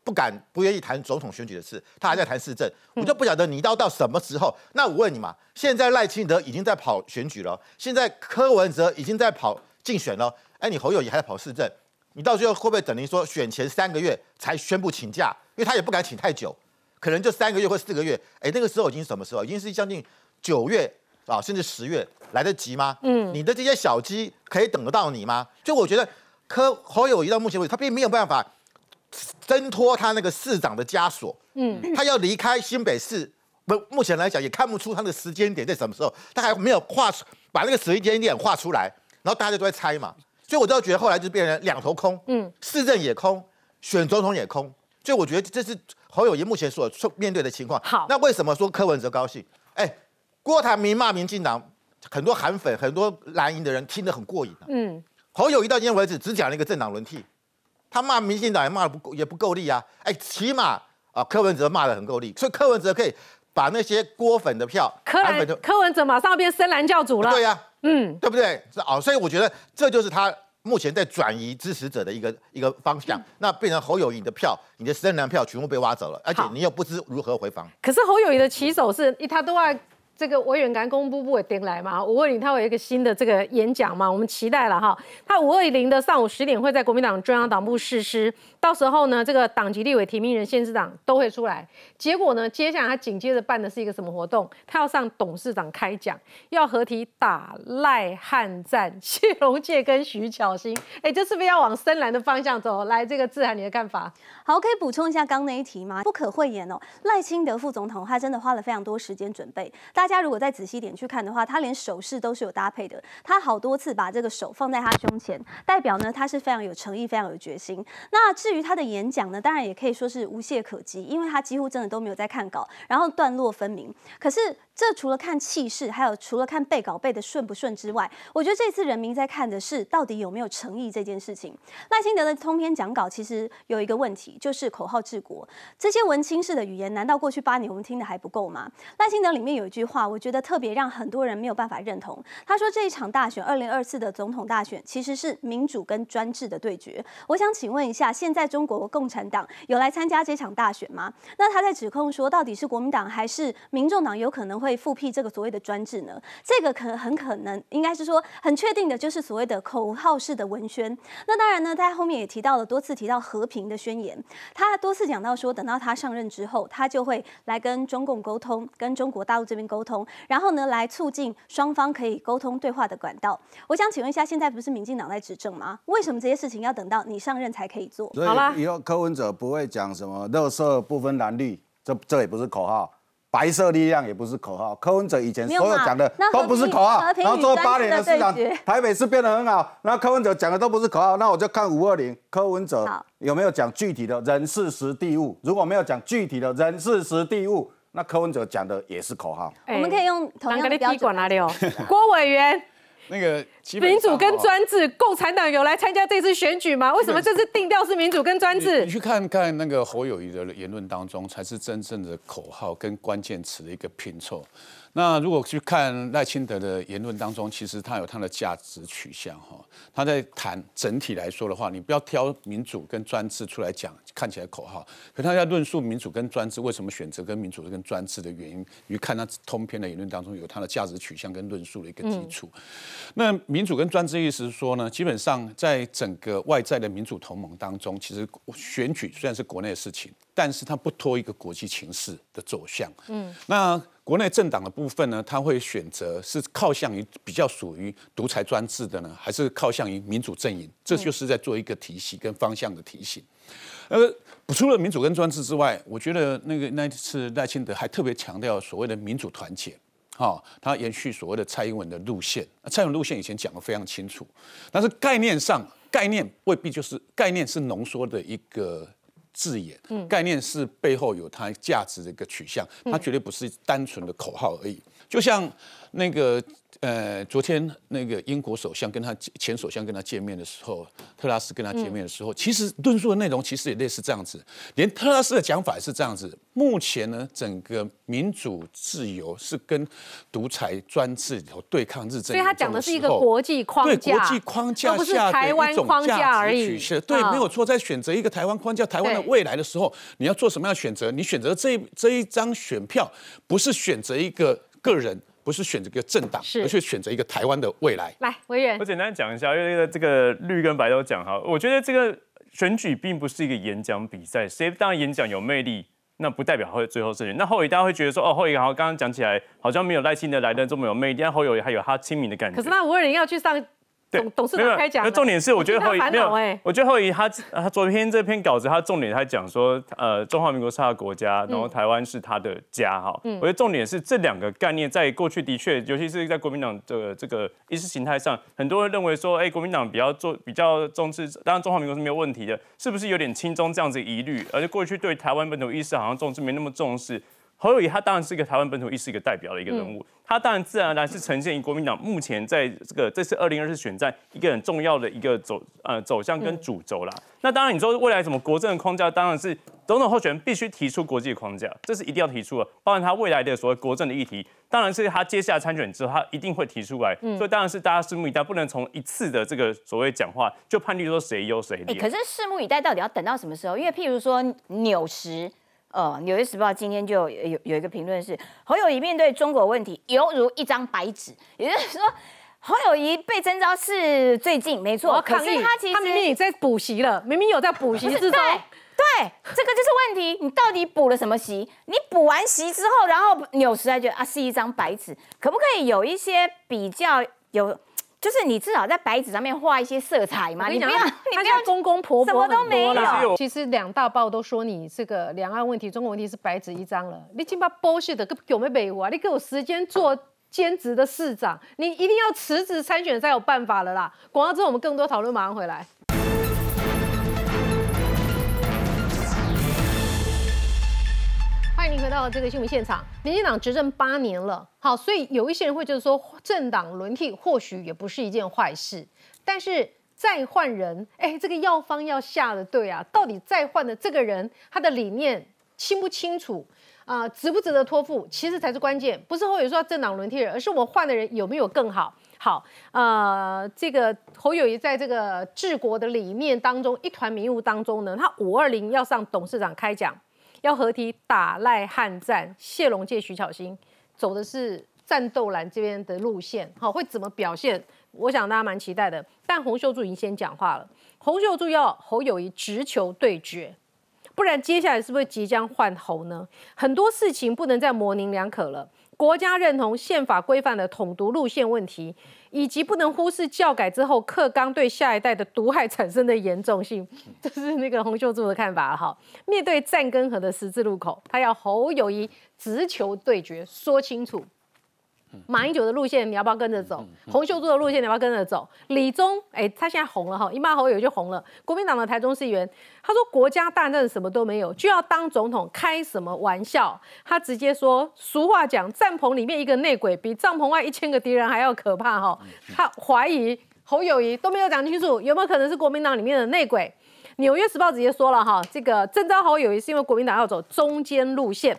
不敢、不愿意谈总统选举的事，他还在谈市政。我就不晓得你到到什么时候。那我问你嘛，现在赖清德已经在跑选举了，现在柯文哲已经在跑竞选了，哎，你侯友谊还在跑市政，你到最后会不会等于说选前三个月才宣布请假？因为他也不敢请太久，可能就三个月或四个月。哎，那个时候已经什么时候？已经是将近九月啊，甚至十月，来得及吗？嗯，你的这些小鸡可以等得到你吗？就我觉得。柯侯友谊到目前为止，他并没有办法挣脱他那个市长的枷锁。嗯，他要离开新北市，不，目前来讲也看不出他的时间点在什么时候，他还没有画出把那个时间点画出来，然后大家都在猜嘛。所以我就觉得后来就变成两头空，嗯，市政也空，选总统也空。所以我觉得这是侯友谊目前所面对的情况。好，那为什么说柯文哲高兴？哎，郭台铭骂民进党，很多韩粉、很多蓝营的人听得很过瘾嗯。侯友谊到今天为止只讲了一个政党轮替，他骂民进党也骂的不够，也不够力啊！哎，起码啊，柯文哲骂的很够力，所以柯文哲可以把那些郭粉的票，柯文柯文哲马上变深蓝教主了。对呀，嗯，对不对？是啊，所以我觉得这就是他目前在转移支持者的一个一个方向。那变成侯友谊的票，你的深蓝票全部被挖走了，而且你又不知如何回防。可是侯友谊的起手是，他都要。这个委员干公布部会定来嘛？五二零他有一个新的这个演讲嘛？我们期待了哈。他五二零的上午十点会在国民党中央党部实施。到时候呢，这个党籍立委提名人、县市长都会出来。结果呢，接下来他紧接着办的是一个什么活动？他要上董事长开讲，要合体打赖汉战，谢龙介跟徐巧芯。哎，这是不是要往深蓝的方向走？来，这个志涵，你的看法？好，可以补充一下刚那一题吗？不可讳言哦，赖清德副总统他真的花了非常多时间准备。大大家如果再仔细点去看的话，他连手势都是有搭配的。他好多次把这个手放在他胸前，代表呢他是非常有诚意、非常有决心。那至于他的演讲呢，当然也可以说是无懈可击，因为他几乎真的都没有在看稿，然后段落分明。可是。这除了看气势，还有除了看背稿背的顺不顺之外，我觉得这次人民在看的是到底有没有诚意这件事情。赖清德的通篇讲稿其实有一个问题，就是口号治国，这些文青式的语言，难道过去八年我们听的还不够吗？赖清德里面有一句话，我觉得特别让很多人没有办法认同。他说这一场大选，二零二四的总统大选，其实是民主跟专制的对决。我想请问一下，现在中国共产党有来参加这场大选吗？那他在指控说，到底是国民党还是民众党有可能会复辟这个所谓的专制呢？这个可很可能，应该是说很确定的，就是所谓的口号式的文宣。那当然呢，在后面也提到了多次提到和平的宣言，他多次讲到说，等到他上任之后，他就会来跟中共沟通，跟中国大陆这边沟通，然后呢，来促进双方可以沟通对话的管道。我想请问一下，现在不是民进党在执政吗？为什么这些事情要等到你上任才可以做？好了，以后柯文哲不会讲什么“乐色不分蓝绿”，这这也不是口号。白色力量也不是口号，柯文哲以前所有讲的都不是口号，然后做八年的市长，台北市变得很好，那柯文哲讲的都不是口号，那我就看五二零，柯文哲有没有讲具体的人事实地物？如果没有讲具体的人事实地物，那柯文哲讲的也是口号。我们可以用同样的标准哪里哦？郭委员。那个民主跟专制，共产党有来参加这次选举吗？为什么这次定调是民主跟专制？你去看看那个侯友谊的言论当中，才是真正的口号跟关键词的一个拼凑。那如果去看赖清德的言论当中，其实他有他的价值取向哈。他在谈整体来说的话，你不要挑民主跟专制出来讲，看起来口号，可他在论述民主跟专制为什么选择跟民主跟专制的原因，你看他通篇的言论当中有他的价值取向跟论述的一个基础。那民主跟专制意思是说呢，基本上在整个外在的民主同盟当中，其实选举虽然是国内的事情，但是它不拖一个国际情势的走向。嗯，那。国内政党的部分呢，他会选择是靠向于比较属于独裁专制的呢，还是靠向于民主阵营？这就是在做一个提醒跟方向的提醒。呃，除了民主跟专制之外，我觉得那个那次赖清德还特别强调所谓的民主团结，哈，他延续所谓的蔡英文的路线。那蔡英文路线以前讲的非常清楚，但是概念上概念未必就是概念是浓缩的一个。字眼，概念是背后有它价值的一个取向，它绝对不是单纯的口号而已。就像那个。呃，昨天那个英国首相跟他前首相跟他见面的时候，特拉斯跟他见面的时候，其实论述的内容其实也类似这样子，连特拉斯的讲法也是这样子。目前呢，整个民主自由是跟独裁专制有对抗日政，所以他讲的是一个国际框架，对国际框架下的一种价值取向。对，没有错，在选择一个台湾框架、台湾的未来的时候，你要做什么样的选择？你选择这这一张选票，不是选择一个个人。不是选择一个政党，而是选择一个台湾的未来。来，委员，我简单讲一下，因为这个绿跟白都讲哈。我觉得这个选举并不是一个演讲比赛，谁当然演讲有魅力，那不代表会最后胜选。那后一大家会觉得说，哦，后一好像刚刚讲起来好像没有耐心的来的这么有魅力，但后有还有他亲民的感觉。可是那五二零要去上。董董事长开讲，那重点是我觉得后没有，我觉得后裔他他昨天这篇稿子，他重点他讲说，呃，中华民国是他的国家，然后台湾是他的家，哈，我觉得重点是这两个概念在过去的确，尤其是在国民党的这个意识形态上，很多人认为说，哎，国民党比较做比较重视，当然中华民国是没有问题的，是不是有点轻中这样子疑虑？而且过去对台湾本土意识好像重视没那么重视。侯友谊他当然是一个台湾本土意识一个代表的一个人物，他当然自然而然是呈现于国民党目前在这个这次二零二四选战一个很重要的一个走呃走向跟主轴啦。那当然你说未来什么国政的框架，当然是总统候选人必须提出国际框架，这是一定要提出的。包含他未来的所谓国政的议题，当然是他接下来参选之后，他一定会提出来。所以当然是大家拭目以待，不能从一次的这个所谓讲话就判定说谁优谁劣。可是拭目以待到底要等到什么时候？因为譬如说纽时。呃，纽约时报今天就有有一个评论是侯友谊面对中国问题犹如一张白纸，也就是说侯友谊被征召是最近没错，可是他其实他明明也在补习了，明明有在补习之中，对，这个就是问题，你到底补了什么习？你补完习之后，然后纽时还觉得啊是一张白纸，可不可以有一些比较有？就是你至少在白纸上面画一些色彩嘛，你不要，你不要公公婆婆什么都没有。其实两大报都说你这个两岸问题、中国问题是白纸一张了，你竟把 bullshit 的给我们背我，你给我时间做兼职的市长，你一定要辞职参选才有办法了啦。广告之后我们更多讨论，马上回来。欢迎您回到这个新闻现场，民进党执政八年了，好，所以有一些人会觉得说，政党轮替或许也不是一件坏事，但是再换人，哎，这个药方要下的对啊，到底再换的这个人他的理念清不清楚？啊，值不值得托付，其实才是关键，不是侯友说政党轮替人，而是我换的人有没有更好。好，呃，这个侯友谊在这个治国的理念当中，一团迷雾当中呢，他五二零要上董事长开讲，要合体打赖汉战，谢龙介、徐巧芯走的是战斗蓝这边的路线，好，会怎么表现？我想大家蛮期待的。但洪秀柱已经先讲话了，洪秀柱要侯友谊直球对决，不然接下来是不是即将换侯呢？很多事情不能再模棱两可了。国家认同宪法规范的统独路线问题，以及不能忽视教改之后课纲对下一代的毒害产生的严重性，*laughs* 这是那个洪秀柱的看法哈。面对战跟和的十字路口，他要侯友谊直球对决，说清楚。马英九的路线你要不要跟着走？洪秀柱的路线你要不要跟着走？李宗哎，他现在红了哈，一骂侯友就红了。国民党的台中市议员他说国家大战什么都没有，就要当总统，开什么玩笑？他直接说，俗话讲，帐篷里面一个内鬼，比帐篷外一千个敌人还要可怕哈。他怀疑侯友谊都没有讲清楚，有没有可能是国民党里面的内鬼？纽约时报直接说了哈，这个征召侯友谊是因为国民党要走中间路线。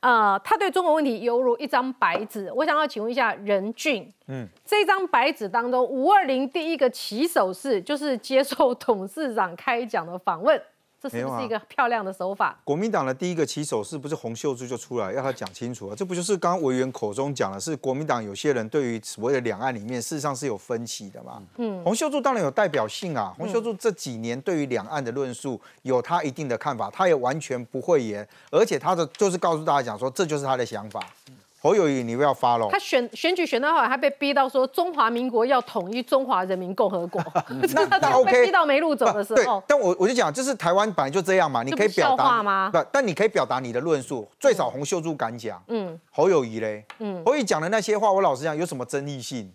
呃，他对中国问题犹如一张白纸。我想要请问一下任俊，嗯，这张白纸当中，五二零第一个起手式就是接受董事长开讲的访问。这是不是一个漂亮的手法？国民党的第一个起手是不是洪秀柱就出来要他讲清楚啊？这不就是刚刚委员口中讲的，是国民党有些人对于所谓的两岸里面，事实上是有分歧的嘛？嗯，洪秀柱当然有代表性啊。洪秀柱这几年对于两岸的论述有他一定的看法，他也完全不会言，而且他的就是告诉大家讲说，这就是他的想法。侯友谊，你不要发喽！他选选举选到后来，他被逼到说中华民国要统一中华人民共和国，*laughs* 那那 OK，逼到没路走的时候。但我我就讲，就是台湾本来就这样嘛，你可以表达吗？不，但你可以表达你的论述，最少洪秀柱敢讲。嗯，侯友谊嘞，嗯，侯友谊讲的那些话，我老实讲，有什么争议性？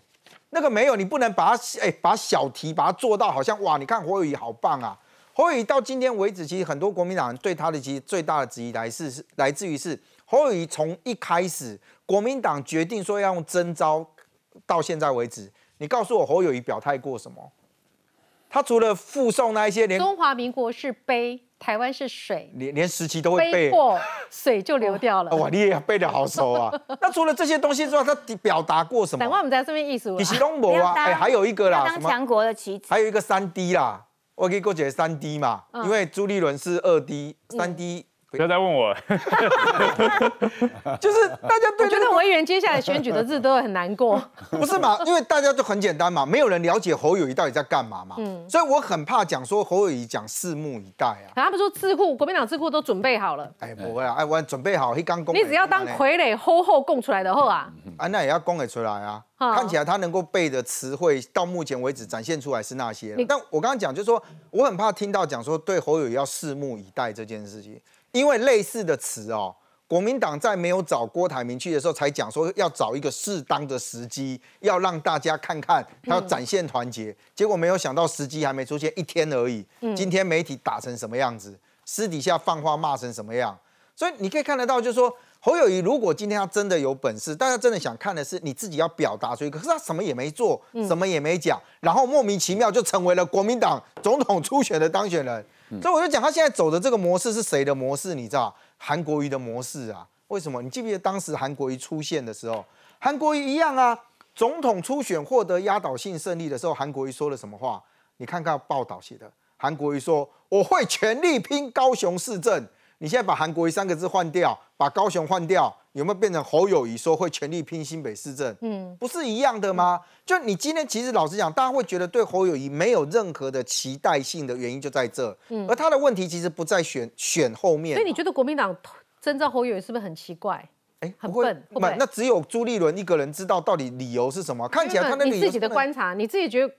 那个没有，你不能把它哎，把小题把它做到好像哇，你看侯友谊好棒啊！侯友谊到今天为止，其实很多国民党人对他的其实最大的质疑来自是来自于是侯友谊从一开始。国民党决定说要用征召，到现在为止，你告诉我侯友谊表态过什么？他除了附送那一些，连中华民国是碑，台湾是水，连连时期都会背过，水就流掉了。哇，你也背得好熟啊！*laughs* 那除了这些东西之外，他表达过什么？等会我们在这边艺术。李奇东博啊，哎，还有一个啦，什么强国的旗还有一个三 D 啦，我给过姐三 D 嘛，因为朱立伦是二 D，三 D。不要再问我，*laughs* 就是大家对觉得委员接下来选举的日子都会很难过，不是嘛？因为大家都很简单嘛，没有人了解侯友谊到底在干嘛嘛，嗯，所以我很怕讲说侯友谊讲拭目以待啊。他们说智库国民党智库都准备好了，哎，不会啊，哎，我准备好，一刚公，你只要当傀儡，吼吼供出来的后啊，啊，那也要供给出来啊。看起来他能够背的词汇，到目前为止展现出来是那些。但我刚刚讲就是说，我很怕听到讲说对侯友谊要拭目以待这件事情。因为类似的词哦，国民党在没有找郭台铭去的时候，才讲说要找一个适当的时机，要让大家看看，要展现团结。结果没有想到时机还没出现一天而已，今天媒体打成什么样子，私底下放话骂成什么样。所以你可以看得到，就是说侯友谊如果今天他真的有本事，大家真的想看的是你自己要表达出一个，可是他什么也没做，什么也没讲，然后莫名其妙就成为了国民党总统初选的当选人。所以我就讲，他现在走的这个模式是谁的模式？你知道，韩国瑜的模式啊？为什么？你记不记得当时韩国瑜出现的时候，韩国瑜一样啊？总统初选获得压倒性胜利的时候，韩国瑜说了什么话？你看看报道写的，韩国瑜说：“我会全力拼高雄市政。”你现在把韩国瑜三个字换掉，把高雄换掉，有没有变成侯友谊说会全力拼新北市政？嗯，不是一样的吗？就你今天其实老实讲，大家会觉得对侯友谊没有任何的期待性的原因就在这。嗯，而他的问题其实不在选选后面。所以你觉得国民党征召侯友谊是不是很奇怪？哎，很笨。不，那只有朱立伦一个人知道到底理由是什么。看起来他那你自己的观察，你自己觉得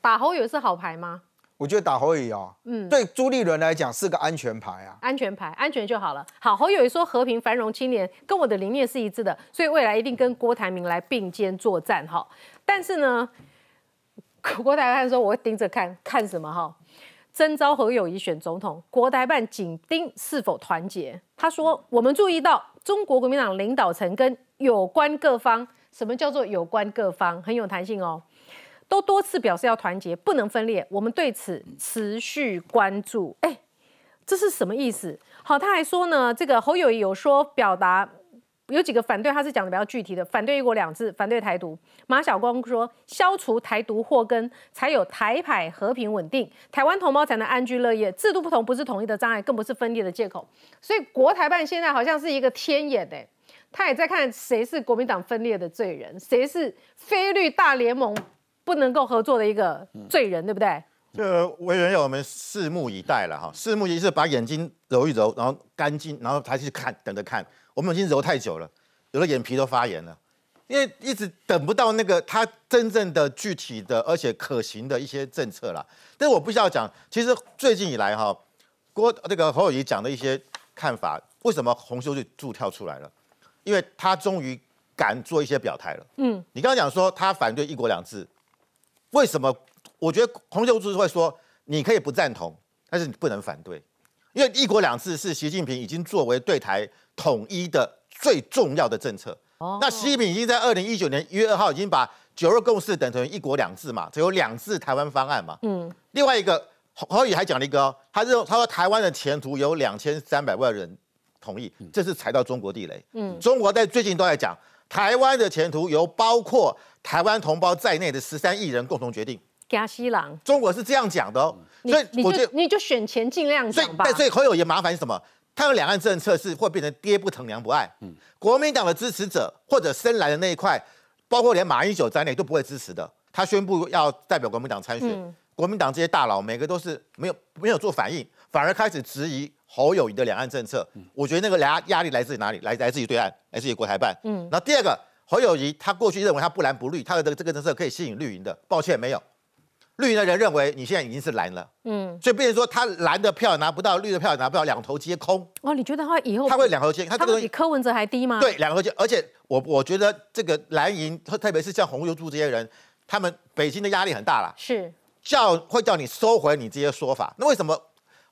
打侯友谊是好牌吗？我觉得打侯友谊哦，嗯，对朱立伦来讲是个安全牌啊，安全牌，安全就好了。好，侯友谊说和平繁荣青年跟我的理念是一致的，所以未来一定跟郭台铭来并肩作战哈。但是呢，郭台铭说我会盯着看看什么哈，征召侯友谊选总统，国台办紧盯是否团结。他说我们注意到中国国民党领导层跟有关各方，什么叫做有关各方？很有弹性哦，都多次表示要团结，不能分裂。我们对此持续关注。哎，这是什么意思？好，他还说呢，这个侯友谊有说表达。有几个反对，他是讲的比较具体的，反对一国两制，反对台独。马晓光说，消除台独祸根，才有台海和平稳定，台湾同胞才能安居乐业。制度不同不是统一的障碍，更不是分裂的借口。所以国台办现在好像是一个天眼哎，他也在看谁是国民党分裂的罪人，谁是非绿大联盟不能够合作的一个罪人，对不对？这为人要我们拭目以待了哈，拭目以是把眼睛揉一揉，然后干净，然后才去看，等着看。我们已经揉太久了，有的眼皮都发炎了，因为一直等不到那个他真正的具体的而且可行的一些政策了。但是我不需要讲，其实最近以来哈，郭那个侯友谊讲的一些看法，为什么洪秀柱跳出来了？因为他终于敢做一些表态了。嗯，你刚刚讲说他反对一国两制，为什么？我觉得洪秀柱会说，你可以不赞同，但是你不能反对。因为一国两制是习近平已经作为对台统一的最重要的政策。哦，那习近平已经在二零一九年一月二号已经把九二共识等同于一国两制嘛，只有两制台湾方案嘛。嗯。另外一个侯宇还讲了一个，他认他说台湾的前途有两千三百万人同意，这是踩到中国地雷。嗯。中国在最近都在讲台湾的前途由包括台湾同胞在内的十三亿人共同决定。加西郎，中国是这样讲的哦，所以你就你就选钱尽量讲吧。所以侯友也麻烦是什么？他的两岸政策是会变成爹不疼娘不爱。嗯，国民党的支持者或者深蓝的那一块，包括连马英九在内都不会支持的。他宣布要代表国民党参选，国民党这些大佬每个都是没有没有做反应，反而开始质疑侯友谊的两岸政策。我觉得那个压压力来自于哪里？来来自于对岸，来自于国台办。嗯，那第二个侯友谊他过去认为他不蓝不绿，他的这个这个政策可以吸引绿营的，抱歉没有。绿营的人认为你现在已经是蓝了，嗯，所以变成说他蓝的票拿不到，绿的票拿不到，两头皆空。哦，你觉得他以后他会两头皆？他这个比柯文哲还低吗？对，两头皆。而且我我觉得这个蓝营，特别是像洪友柱这些人，他们北京的压力很大了，是叫会叫你收回你这些说法。那为什么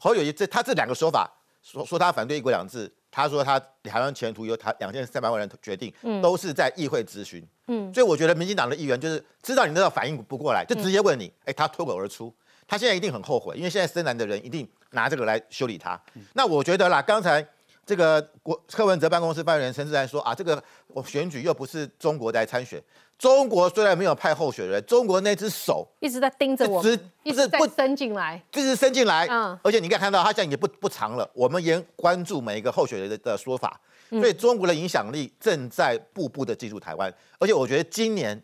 侯友谊这他这两个说法说说他反对一国两制？他说他台湾前途由他两千三百万人决定，都是在议会咨询。嗯，所以我觉得民进党的议员就是知道你那个反应不过来，就直接问你，哎，他脱口而出，他现在一定很后悔，因为现在深蓝的人一定拿这个来修理他。那我觉得啦，刚才这个国柯文哲办公室发言人陈志安说啊，这个我选举又不是中国在参选。中国虽然没有派候选人，中国那只手一直在盯着我，一直不伸进来，一直伸进来。嗯，而且你可以看到，他现在也不不长了。我们也关注每一个候选人的的说法，所以中国的影响力正在步步的进入台湾。而且我觉得今年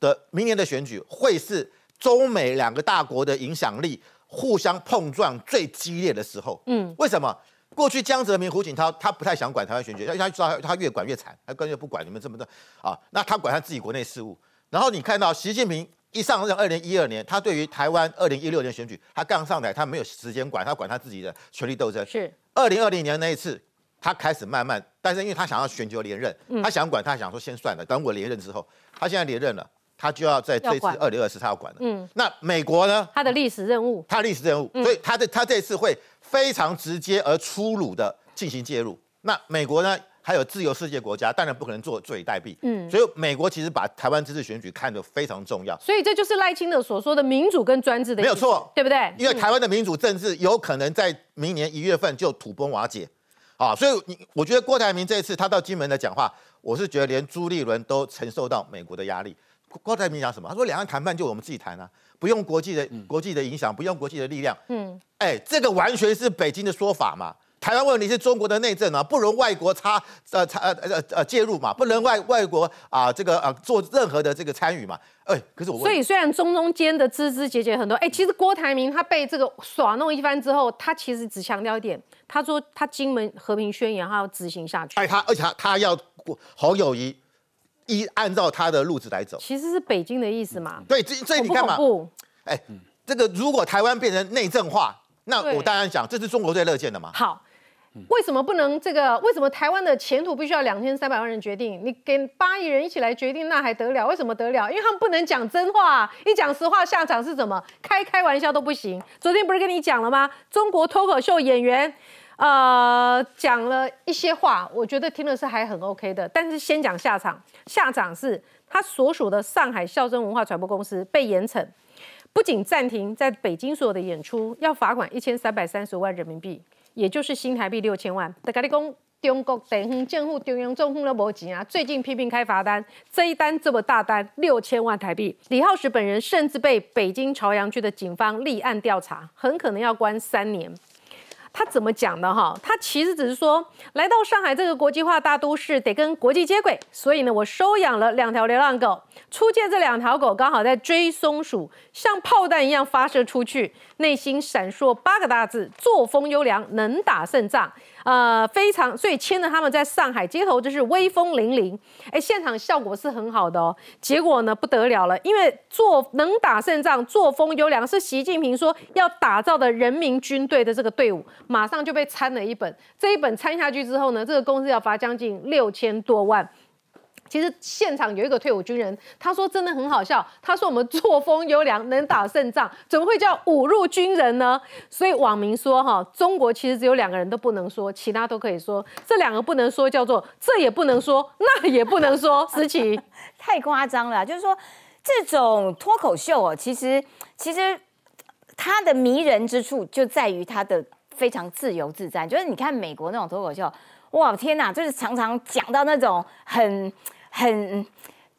的明年的选举会是中美两个大国的影响力互相碰撞最激烈的时候。嗯，为什么？过去江泽民、胡锦涛他不太想管台湾选举，他他知道他越管越惨，他干脆不管你们这么多啊。那他管他自己国内事务。然后你看到习近平一上任，二零一二年，他对于台湾二零一六年选举，他刚上台，他没有时间管，他管他自己的权力斗争。是二零二零年那一次，他开始慢慢，但是因为他想要选举连任，他想管，他想说先算了，等我连任之后，他现在连任了，他就要在这次二零二四他要管了。嗯，那美国呢？他的历史任务，他的历史任务，所以他的他这次会。非常直接而粗鲁的进行介入。那美国呢？还有自由世界国家，当然不可能坐坐以待毙。嗯，所以美国其实把台湾这次选举看得非常重要。所以这就是赖清德所说的民主跟专制的，没有错，对不对？因为台湾的民主政治有可能在明年一月份就土崩瓦解。啊，所以你我觉得郭台铭这一次他到金门的讲话，我是觉得连朱立伦都承受到美国的压力。郭台铭讲什么？他说两岸谈判就我们自己谈啊。不用国际的国际的影响，不用国际的力量。嗯，哎，这个完全是北京的说法嘛。台湾问题是中国的内政啊，不容外国插呃插呃呃呃介入嘛，不能外外国啊这个啊做任何的这个参与嘛。哎，可是我所以虽然中中间的枝枝节节很多，哎，其实郭台铭他被这个耍弄一番之后，他其实只强调一点，他说他金门和平宣言他要执行下去。哎，他而且他他要侯友谊。一按照他的路子来走，其实是北京的意思嘛？对，这这你看嘛？哎，这个如果台湾变成内政化，那我当然讲，这是中国最乐见的嘛。好，为什么不能这个？为什么台湾的前途必须要两千三百万人决定？你跟八亿人一起来决定，那还得了？为什么得了？因为他们不能讲真话，一讲实话，下场是什么？开开玩笑都不行。昨天不是跟你讲了吗？中国脱口秀演员。呃，讲了一些话，我觉得听的是还很 OK 的。但是先讲下场，下场是他所属的上海孝真文化传播公司被严惩，不仅暂停在北京所有的演出，要罚款一千三百三十万人民币，也就是新台币六千万。的咖喱公。中国地方政府、中央政府都没钱啊！最近批评开罚单，这一单这么大单，六千万台币。李浩石本人甚至被北京朝阳区的警方立案调查，很可能要关三年。他怎么讲的哈？他其实只是说，来到上海这个国际化大都市，得跟国际接轨，所以呢，我收养了两条流浪狗。出借这两条狗刚好在追松鼠，像炮弹一样发射出去，内心闪烁八个大字：作风优良，能打胜仗。呃，非常，所以牵着他们在上海街头就是威风凛凛，哎，现场效果是很好的哦。结果呢，不得了了，因为作能打胜仗、作风优良是习近平说要打造的人民军队的这个队伍，马上就被参了一本。这一本参下去之后呢，这个公司要罚将近六千多万。其实现场有一个退伍军人，他说真的很好笑。他说我们作风优良，能打胜仗，怎么会叫侮辱军人呢？所以网民说哈，中国其实只有两个人都不能说，其他都可以说。这两个不能说叫做这也不能说，那也不能说。思琪，*laughs* 太夸张了。就是说这种脱口秀哦，其实其实它的迷人之处就在于它的非常自由自在。就是你看美国那种脱口秀，哇天哪，就是常常讲到那种很。很，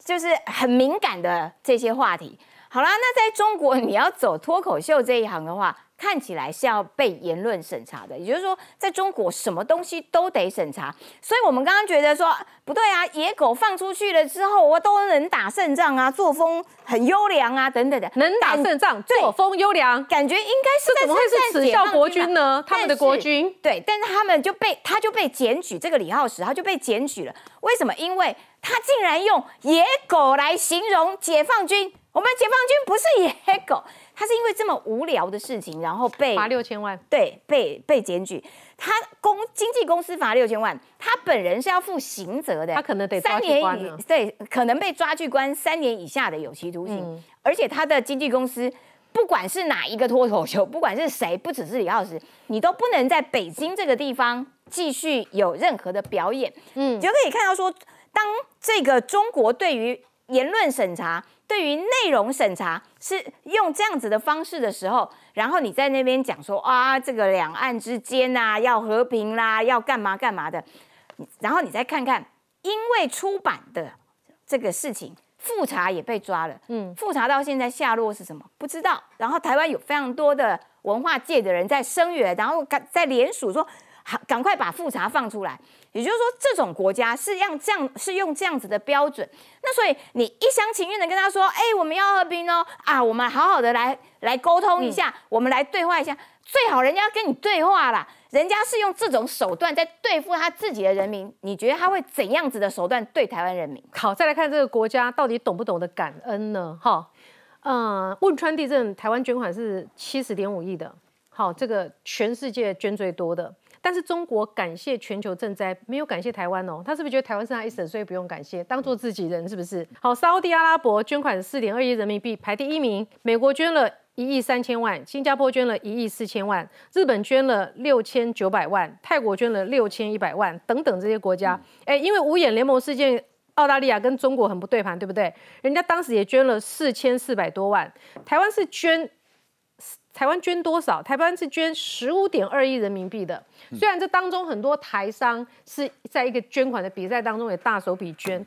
就是很敏感的这些话题。好啦，那在中国你要走脱口秀这一行的话。看起来是要被言论审查的，也就是说，在中国什么东西都得审查。所以我们刚刚觉得说不对啊，野狗放出去了之后，我都能打胜仗啊，作风很优良啊，等等的，能打胜仗，作风优良，感觉应该是怎么会是耻笑国军呢？他们的国军对，但是他们就被他就被检举，这个李浩石他就被检举了。为什么？因为他竟然用野狗来形容解放军，我们解放军不是野狗。他是因为这么无聊的事情，然后被罚六千万，对，被被检举。他公经纪公司罚六千万，他本人是要负刑责的，他可能得三年以对，可能被抓去关三年以下的有期徒刑。而且他的经纪公司，不管是哪一个脱口秀，不管是谁，不只是李浩石，你都不能在北京这个地方继续有任何的表演。嗯，就可以看到说，当这个中国对于言论审查。对于内容审查是用这样子的方式的时候，然后你在那边讲说啊，这个两岸之间呐要和平啦，要干嘛干嘛的，然后你再看看，因为出版的这个事情，复查也被抓了，嗯，复查到现在下落是什么？不知道。然后台湾有非常多的文化界的人在声援，然后赶在联署说，好，赶快把复查放出来。也就是说，这种国家是让这样是用这样子的标准，那所以你一厢情愿的跟他说，哎，我们要和平哦，啊，我们好好的来来沟通一下，我们来对话一下，最好人家跟你对话啦，人家是用这种手段在对付他自己的人民，你觉得他会怎样子的手段对台湾人民？好，再来看这个国家到底懂不懂得感恩呢？哈，嗯，汶川地震，台湾捐款是七十点五亿的，好，这个全世界捐最多的。但是中国感谢全球赈灾，没有感谢台湾哦。他是不是觉得台湾是他一省，所以不用感谢，当做自己人，是不是？好，沙地阿拉伯捐款四点二亿人民币，排第一名。美国捐了一亿三千万，新加坡捐了一亿四千万，日本捐了六千九百万，泰国捐了六千一百万，等等这些国家。哎，因为五眼联盟事件，澳大利亚跟中国很不对盘，对不对？人家当时也捐了四千四百多万，台湾是捐。台湾捐多少？台湾是捐十五点二亿人民币的。虽然这当中很多台商是在一个捐款的比赛当中也大手笔捐，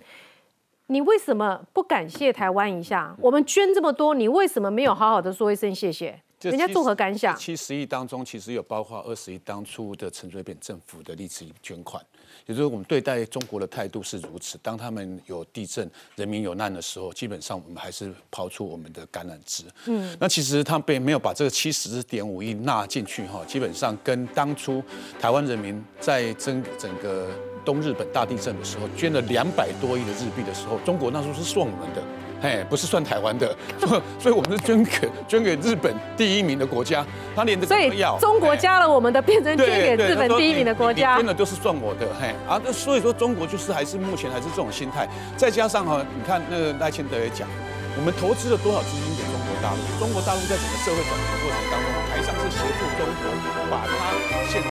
你为什么不感谢台湾一下？我们捐这么多，你为什么没有好好的说一声谢谢？人家作何感想？七十亿当中，其实有包括二十亿当初的陈水扁政府的历史捐款。也就是我们对待中国的态度是如此。当他们有地震、人民有难的时候，基本上我们还是抛出我们的橄榄枝。嗯，那其实他并没有把这个七十点五亿纳进去哈，基本上跟当初台湾人民在整整个东日本大地震的时候捐了两百多亿的日币的时候，中国那时候是算我们的。哎，不是算台湾的，*laughs* 所以我们是捐给捐给日本第一名的国家，他连这个都要。中国加了我们的，变成捐给日本第一名的国家，捐的都是算我的，嘿啊，那所以说中国就是还是目前还是这种心态，再加上哈，你看那个赖清德也讲，我们投资了多少资金给中国大陆，中国大陆在整个社会转型过程当中，台上是协助中国把它现